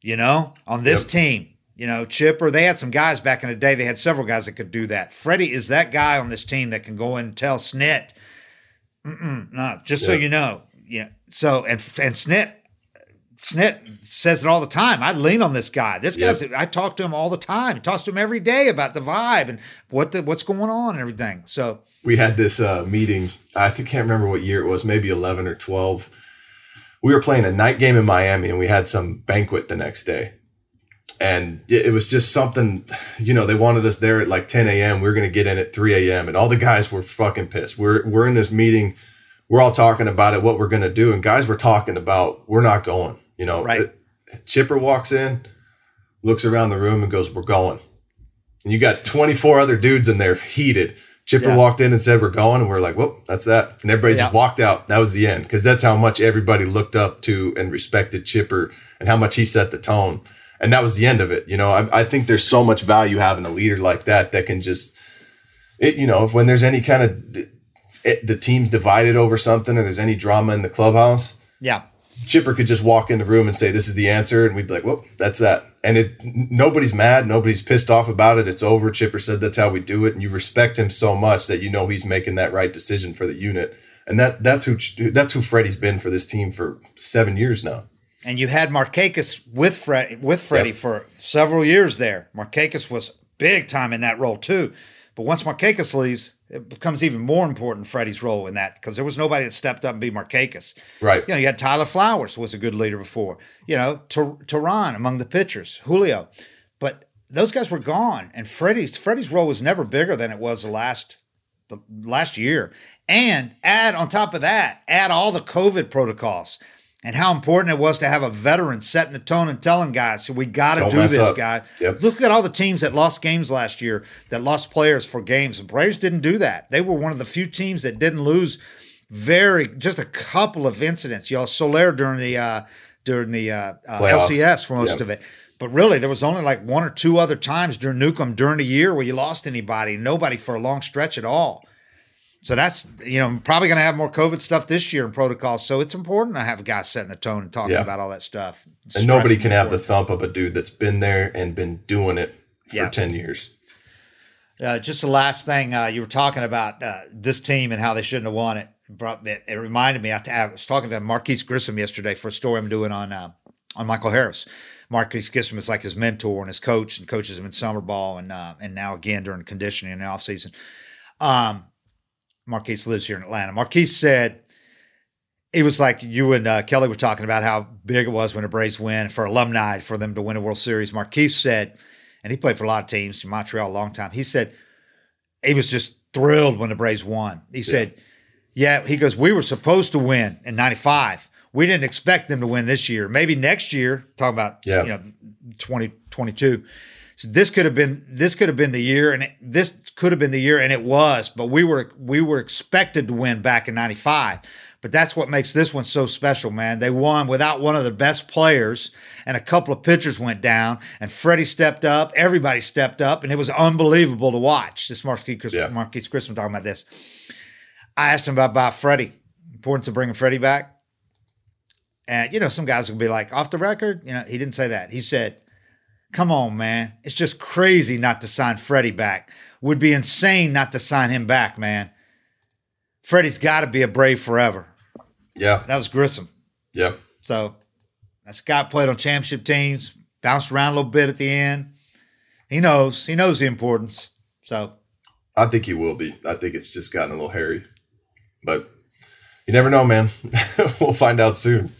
you know, on this yep. team. You know, Chipper, they had some guys back in the day. They had several guys that could do that. Freddie is that guy on this team that can go in and tell Snit, mm no, just yep. so you know. Yeah. So, and, and Snit Snit says it all the time. I lean on this guy. This guy's. Yep. I talk to him all the time. He talks to him every day about the vibe and what the what's going on and everything. So we had this uh, meeting. I can't remember what year it was. Maybe eleven or twelve. We were playing a night game in Miami, and we had some banquet the next day. And it was just something, you know, they wanted us there at like 10 a.m. We were going to get in at 3 a.m. And all the guys were fucking pissed. We're, we're in this meeting. We're all talking about it, what we're going to do. And guys were talking about, we're not going you know, right. Chipper walks in, looks around the room, and goes, "We're going." And you got 24 other dudes in there heated. Chipper yeah. walked in and said, "We're going," and we're like, "Whoop, that's that." And everybody yeah. just walked out. That was the end because that's how much everybody looked up to and respected Chipper and how much he set the tone. And that was the end of it. You know, I, I think there's so much value having a leader like that that can just, it. You know, when there's any kind of it, the team's divided over something or there's any drama in the clubhouse. Yeah Chipper could just walk in the room and say, "This is the answer," and we'd be like, "Well, that's that." And it nobody's mad, nobody's pissed off about it. It's over. Chipper said that's how we do it, and you respect him so much that you know he's making that right decision for the unit. And that that's who that's who Freddie's been for this team for seven years now. And you had Markakis with Fred with Freddie yep. for several years there. Markakis was big time in that role too. But once Markakis leaves, it becomes even more important Freddie's role in that because there was nobody that stepped up and be Markakis. Right. You know, you had Tyler Flowers was a good leader before. You know, Teheran among the pitchers, Julio, but those guys were gone, and Freddie's Freddie's role was never bigger than it was the last the last year. And add on top of that, add all the COVID protocols and how important it was to have a veteran setting the tone and telling guys, so we got to do this, up. guy. Yep. Look at all the teams that lost games last year, that lost players for games. The players didn't do that. They were one of the few teams that didn't lose very, just a couple of incidents. You all Soler during the, uh, during the uh, uh, LCS for most yep. of it. But really, there was only like one or two other times during Newcomb during the year where you lost anybody, nobody for a long stretch at all. So that's you know probably going to have more COVID stuff this year in protocols. So it's important to have a guy setting the tone and talking yeah. about all that stuff. And nobody can have the thump of a dude that's been there and been doing it for yeah. ten years. Uh, just the last thing uh, you were talking about uh, this team and how they shouldn't have won it. Brought it, it reminded me. I, I, was talking to Marquis Grissom yesterday for a story I'm doing on uh, on Michael Harris. Marquis Grissom is like his mentor and his coach, and coaches him in summer ball and uh, and now again during conditioning in the off season. Um, Marquis lives here in Atlanta. Marquis said it was like you and uh, Kelly were talking about how big it was when the Braves win for alumni for them to win a World Series. Marquis said, and he played for a lot of teams in Montreal a long time. He said he was just thrilled when the Braves won. He yeah. said, "Yeah," he goes, "We were supposed to win in '95. We didn't expect them to win this year. Maybe next year. Talk about yeah. you know 2022." So this could have been this could have been the year, and this could have been the year, and it was. But we were we were expected to win back in '95. But that's what makes this one so special, man. They won without one of the best players, and a couple of pitchers went down, and Freddie stepped up. Everybody stepped up, and it was unbelievable to watch. This Marquis Chris, yeah. Marquis Grissom talking about this. I asked him about, about Freddie, importance of bringing Freddie back. And you know, some guys will be like, off the record, you know, he didn't say that. He said, Come on, man. It's just crazy not to sign Freddie back. Would be insane not to sign him back, man. Freddie's got to be a Brave forever. Yeah. That was Grissom. Yep. So that Scott played on championship teams, bounced around a little bit at the end. He knows. He knows the importance. So I think he will be. I think it's just gotten a little hairy. But you never know, man. we'll find out soon.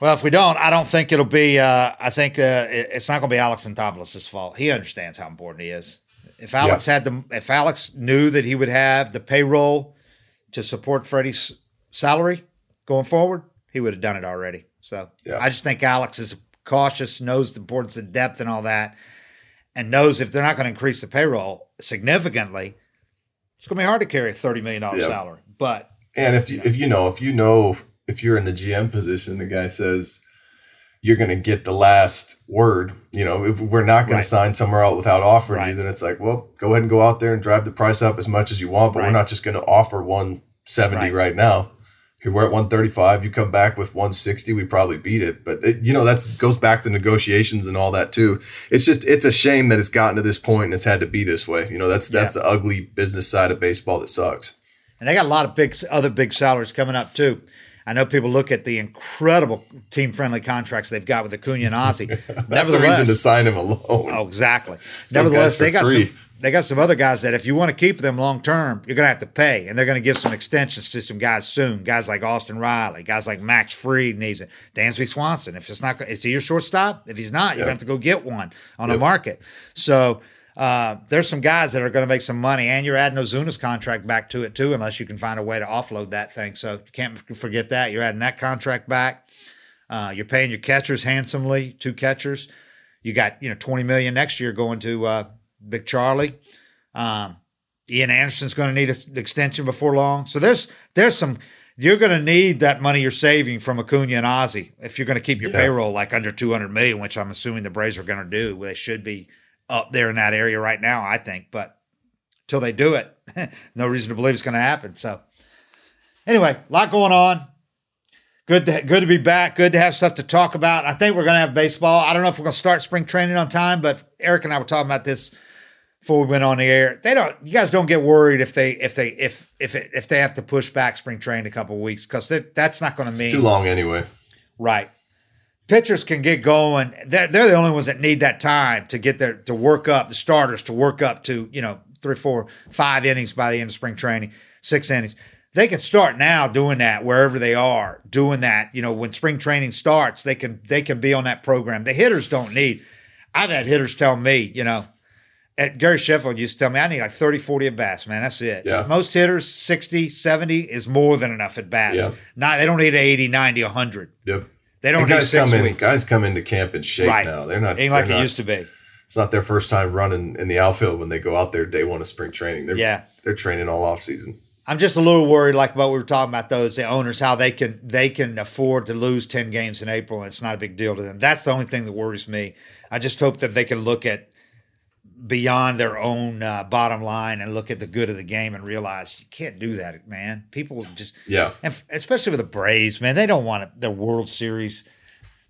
Well, if we don't, I don't think it'll be. Uh, I think uh, it's not going to be Alex Anthopoulos' fault. He understands how important he is. If Alex had the, if Alex knew that he would have the payroll to support Freddie's salary going forward, he would have done it already. So Yeah. I just think Alex is cautious, knows the importance of depth and all that, and knows if they're not going to increase the payroll significantly, it's going to be hard to carry a thirty million dollar Yeah. salary. But And if you if you know if you know if you're in the GM position, the guy says you're going to get the last word. You know, if we're not going Right. to sign somewhere out without offering Right. you, then it's like, well, go ahead and go out there and drive the price up as much as you want, but Right. we're not just going to offer 170 Right. right, now. Here we're at 135. You come back with 160, we probably beat it. But it, you know, that's goes back to negotiations and all that too. It's just it's a shame that it's gotten to this point and it's had to be this way. You know, that's that's the ugly business side of baseball that sucks. And they got a lot of big other big salaries coming up too. I know people look at the incredible team friendly contracts they've got with Acuna and Ozzie. That's a reason to sign him alone. Oh, exactly. Nevertheless, they got free. some they got some other guys that if you want to keep them long term, you're gonna have to pay. And they're gonna give some extensions to some guys soon. Guys like Austin Riley, guys like Max Fried needs it. Dansby Swanson. If it's not is he your shortstop? If he's not, you're gonna have to go get one on the market. So uh, there's some guys that are going to make some money, and you're adding Ozuna's contract back to it too, unless you can find a way to offload that thing. So you can't forget that. You're adding that contract back. Uh, you're paying your catchers handsomely, two catchers. You got you know 20 million next year going to uh, Big Charlie. Um, Ian Anderson's going to need an extension before long. So there's there's some you're going to need that money you're saving from Acuna and Ozzie if you're going to keep your Yeah. payroll like under 200 million, which I'm assuming the Braves are going to do. They should be up there in that area right now, I think. But till they do it, no reason to believe it's going to happen. So anyway, a lot going on. Good to, good to be back. Good to have stuff to talk about. I think we're going to have baseball. I don't know if we're going to start spring training on time, but Eric and I were talking about this before we went on the air. They don't. You guys don't get worried if they if they if if it, if they have to push back spring training a couple of weeks because that, that's not going to mean It's too long anyway. Right. Pitchers can get going. They're, they're the only ones that need that time to get their to work up the starters to work up to you know three, four, five innings by the end of spring training, six innings. They can start now doing that wherever they are doing that. You know when spring training starts, they can they can be on that program. The hitters don't need. I've had hitters tell me, you know, at Gary Sheffield used to tell me I need like 30, 40 at bats, man. That's it. Yeah. Most hitters 60, 70 is more than enough at bats. Yeah. Not they don't need 80, 90, 100. Yep. They don't guys come in. weeks. Guys come into camp in shape Right. now. They're not. Ain't like it not- used to be. It's not their first time running in the outfield when they go out there day one of spring training. They're, Yeah. They're training all off season. I'm just a little worried, like what we were talking about, though, those the owners, how they can they can afford to lose ten games in April, and it's not a big deal to them. That's the only thing that worries me. I just hope that they can look at beyond their own uh, bottom line and look at the good of the game and realize you can't do that, man. People just Yeah. and f- especially with the Braves, man, they don't want their World Series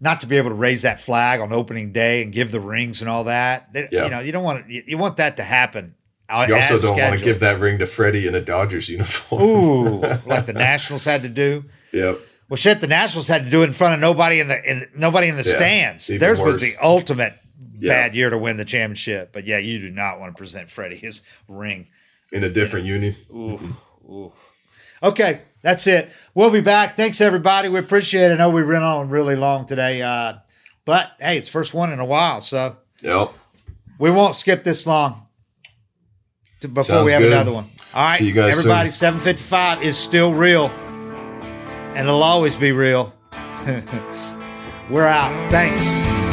not to be able to raise that flag on opening day and give the rings and all that. They- Yeah. You know, you don't want you, you want that to happen. You also don't want to give that ring to Freddie in a Dodgers uniform. Ooh, like the Nationals had to do. Yep. Well, shit, the Nationals had to do it in front of nobody in the in nobody in the Yeah, stands. Theirs was the ultimate Yeah. bad year to win the championship. But yeah, you do not want to present Freddie his ring. In a different uni. Okay, that's it. We'll be back. Thanks everybody. We appreciate it. I know we ran on really long today, uh, but hey, it's first one in a while, so Yep. we won't skip this long to, before Sounds we have good. another one. All right, See you guys everybody. Seven fifty five is still real, and it'll always be real. We're out. Thanks.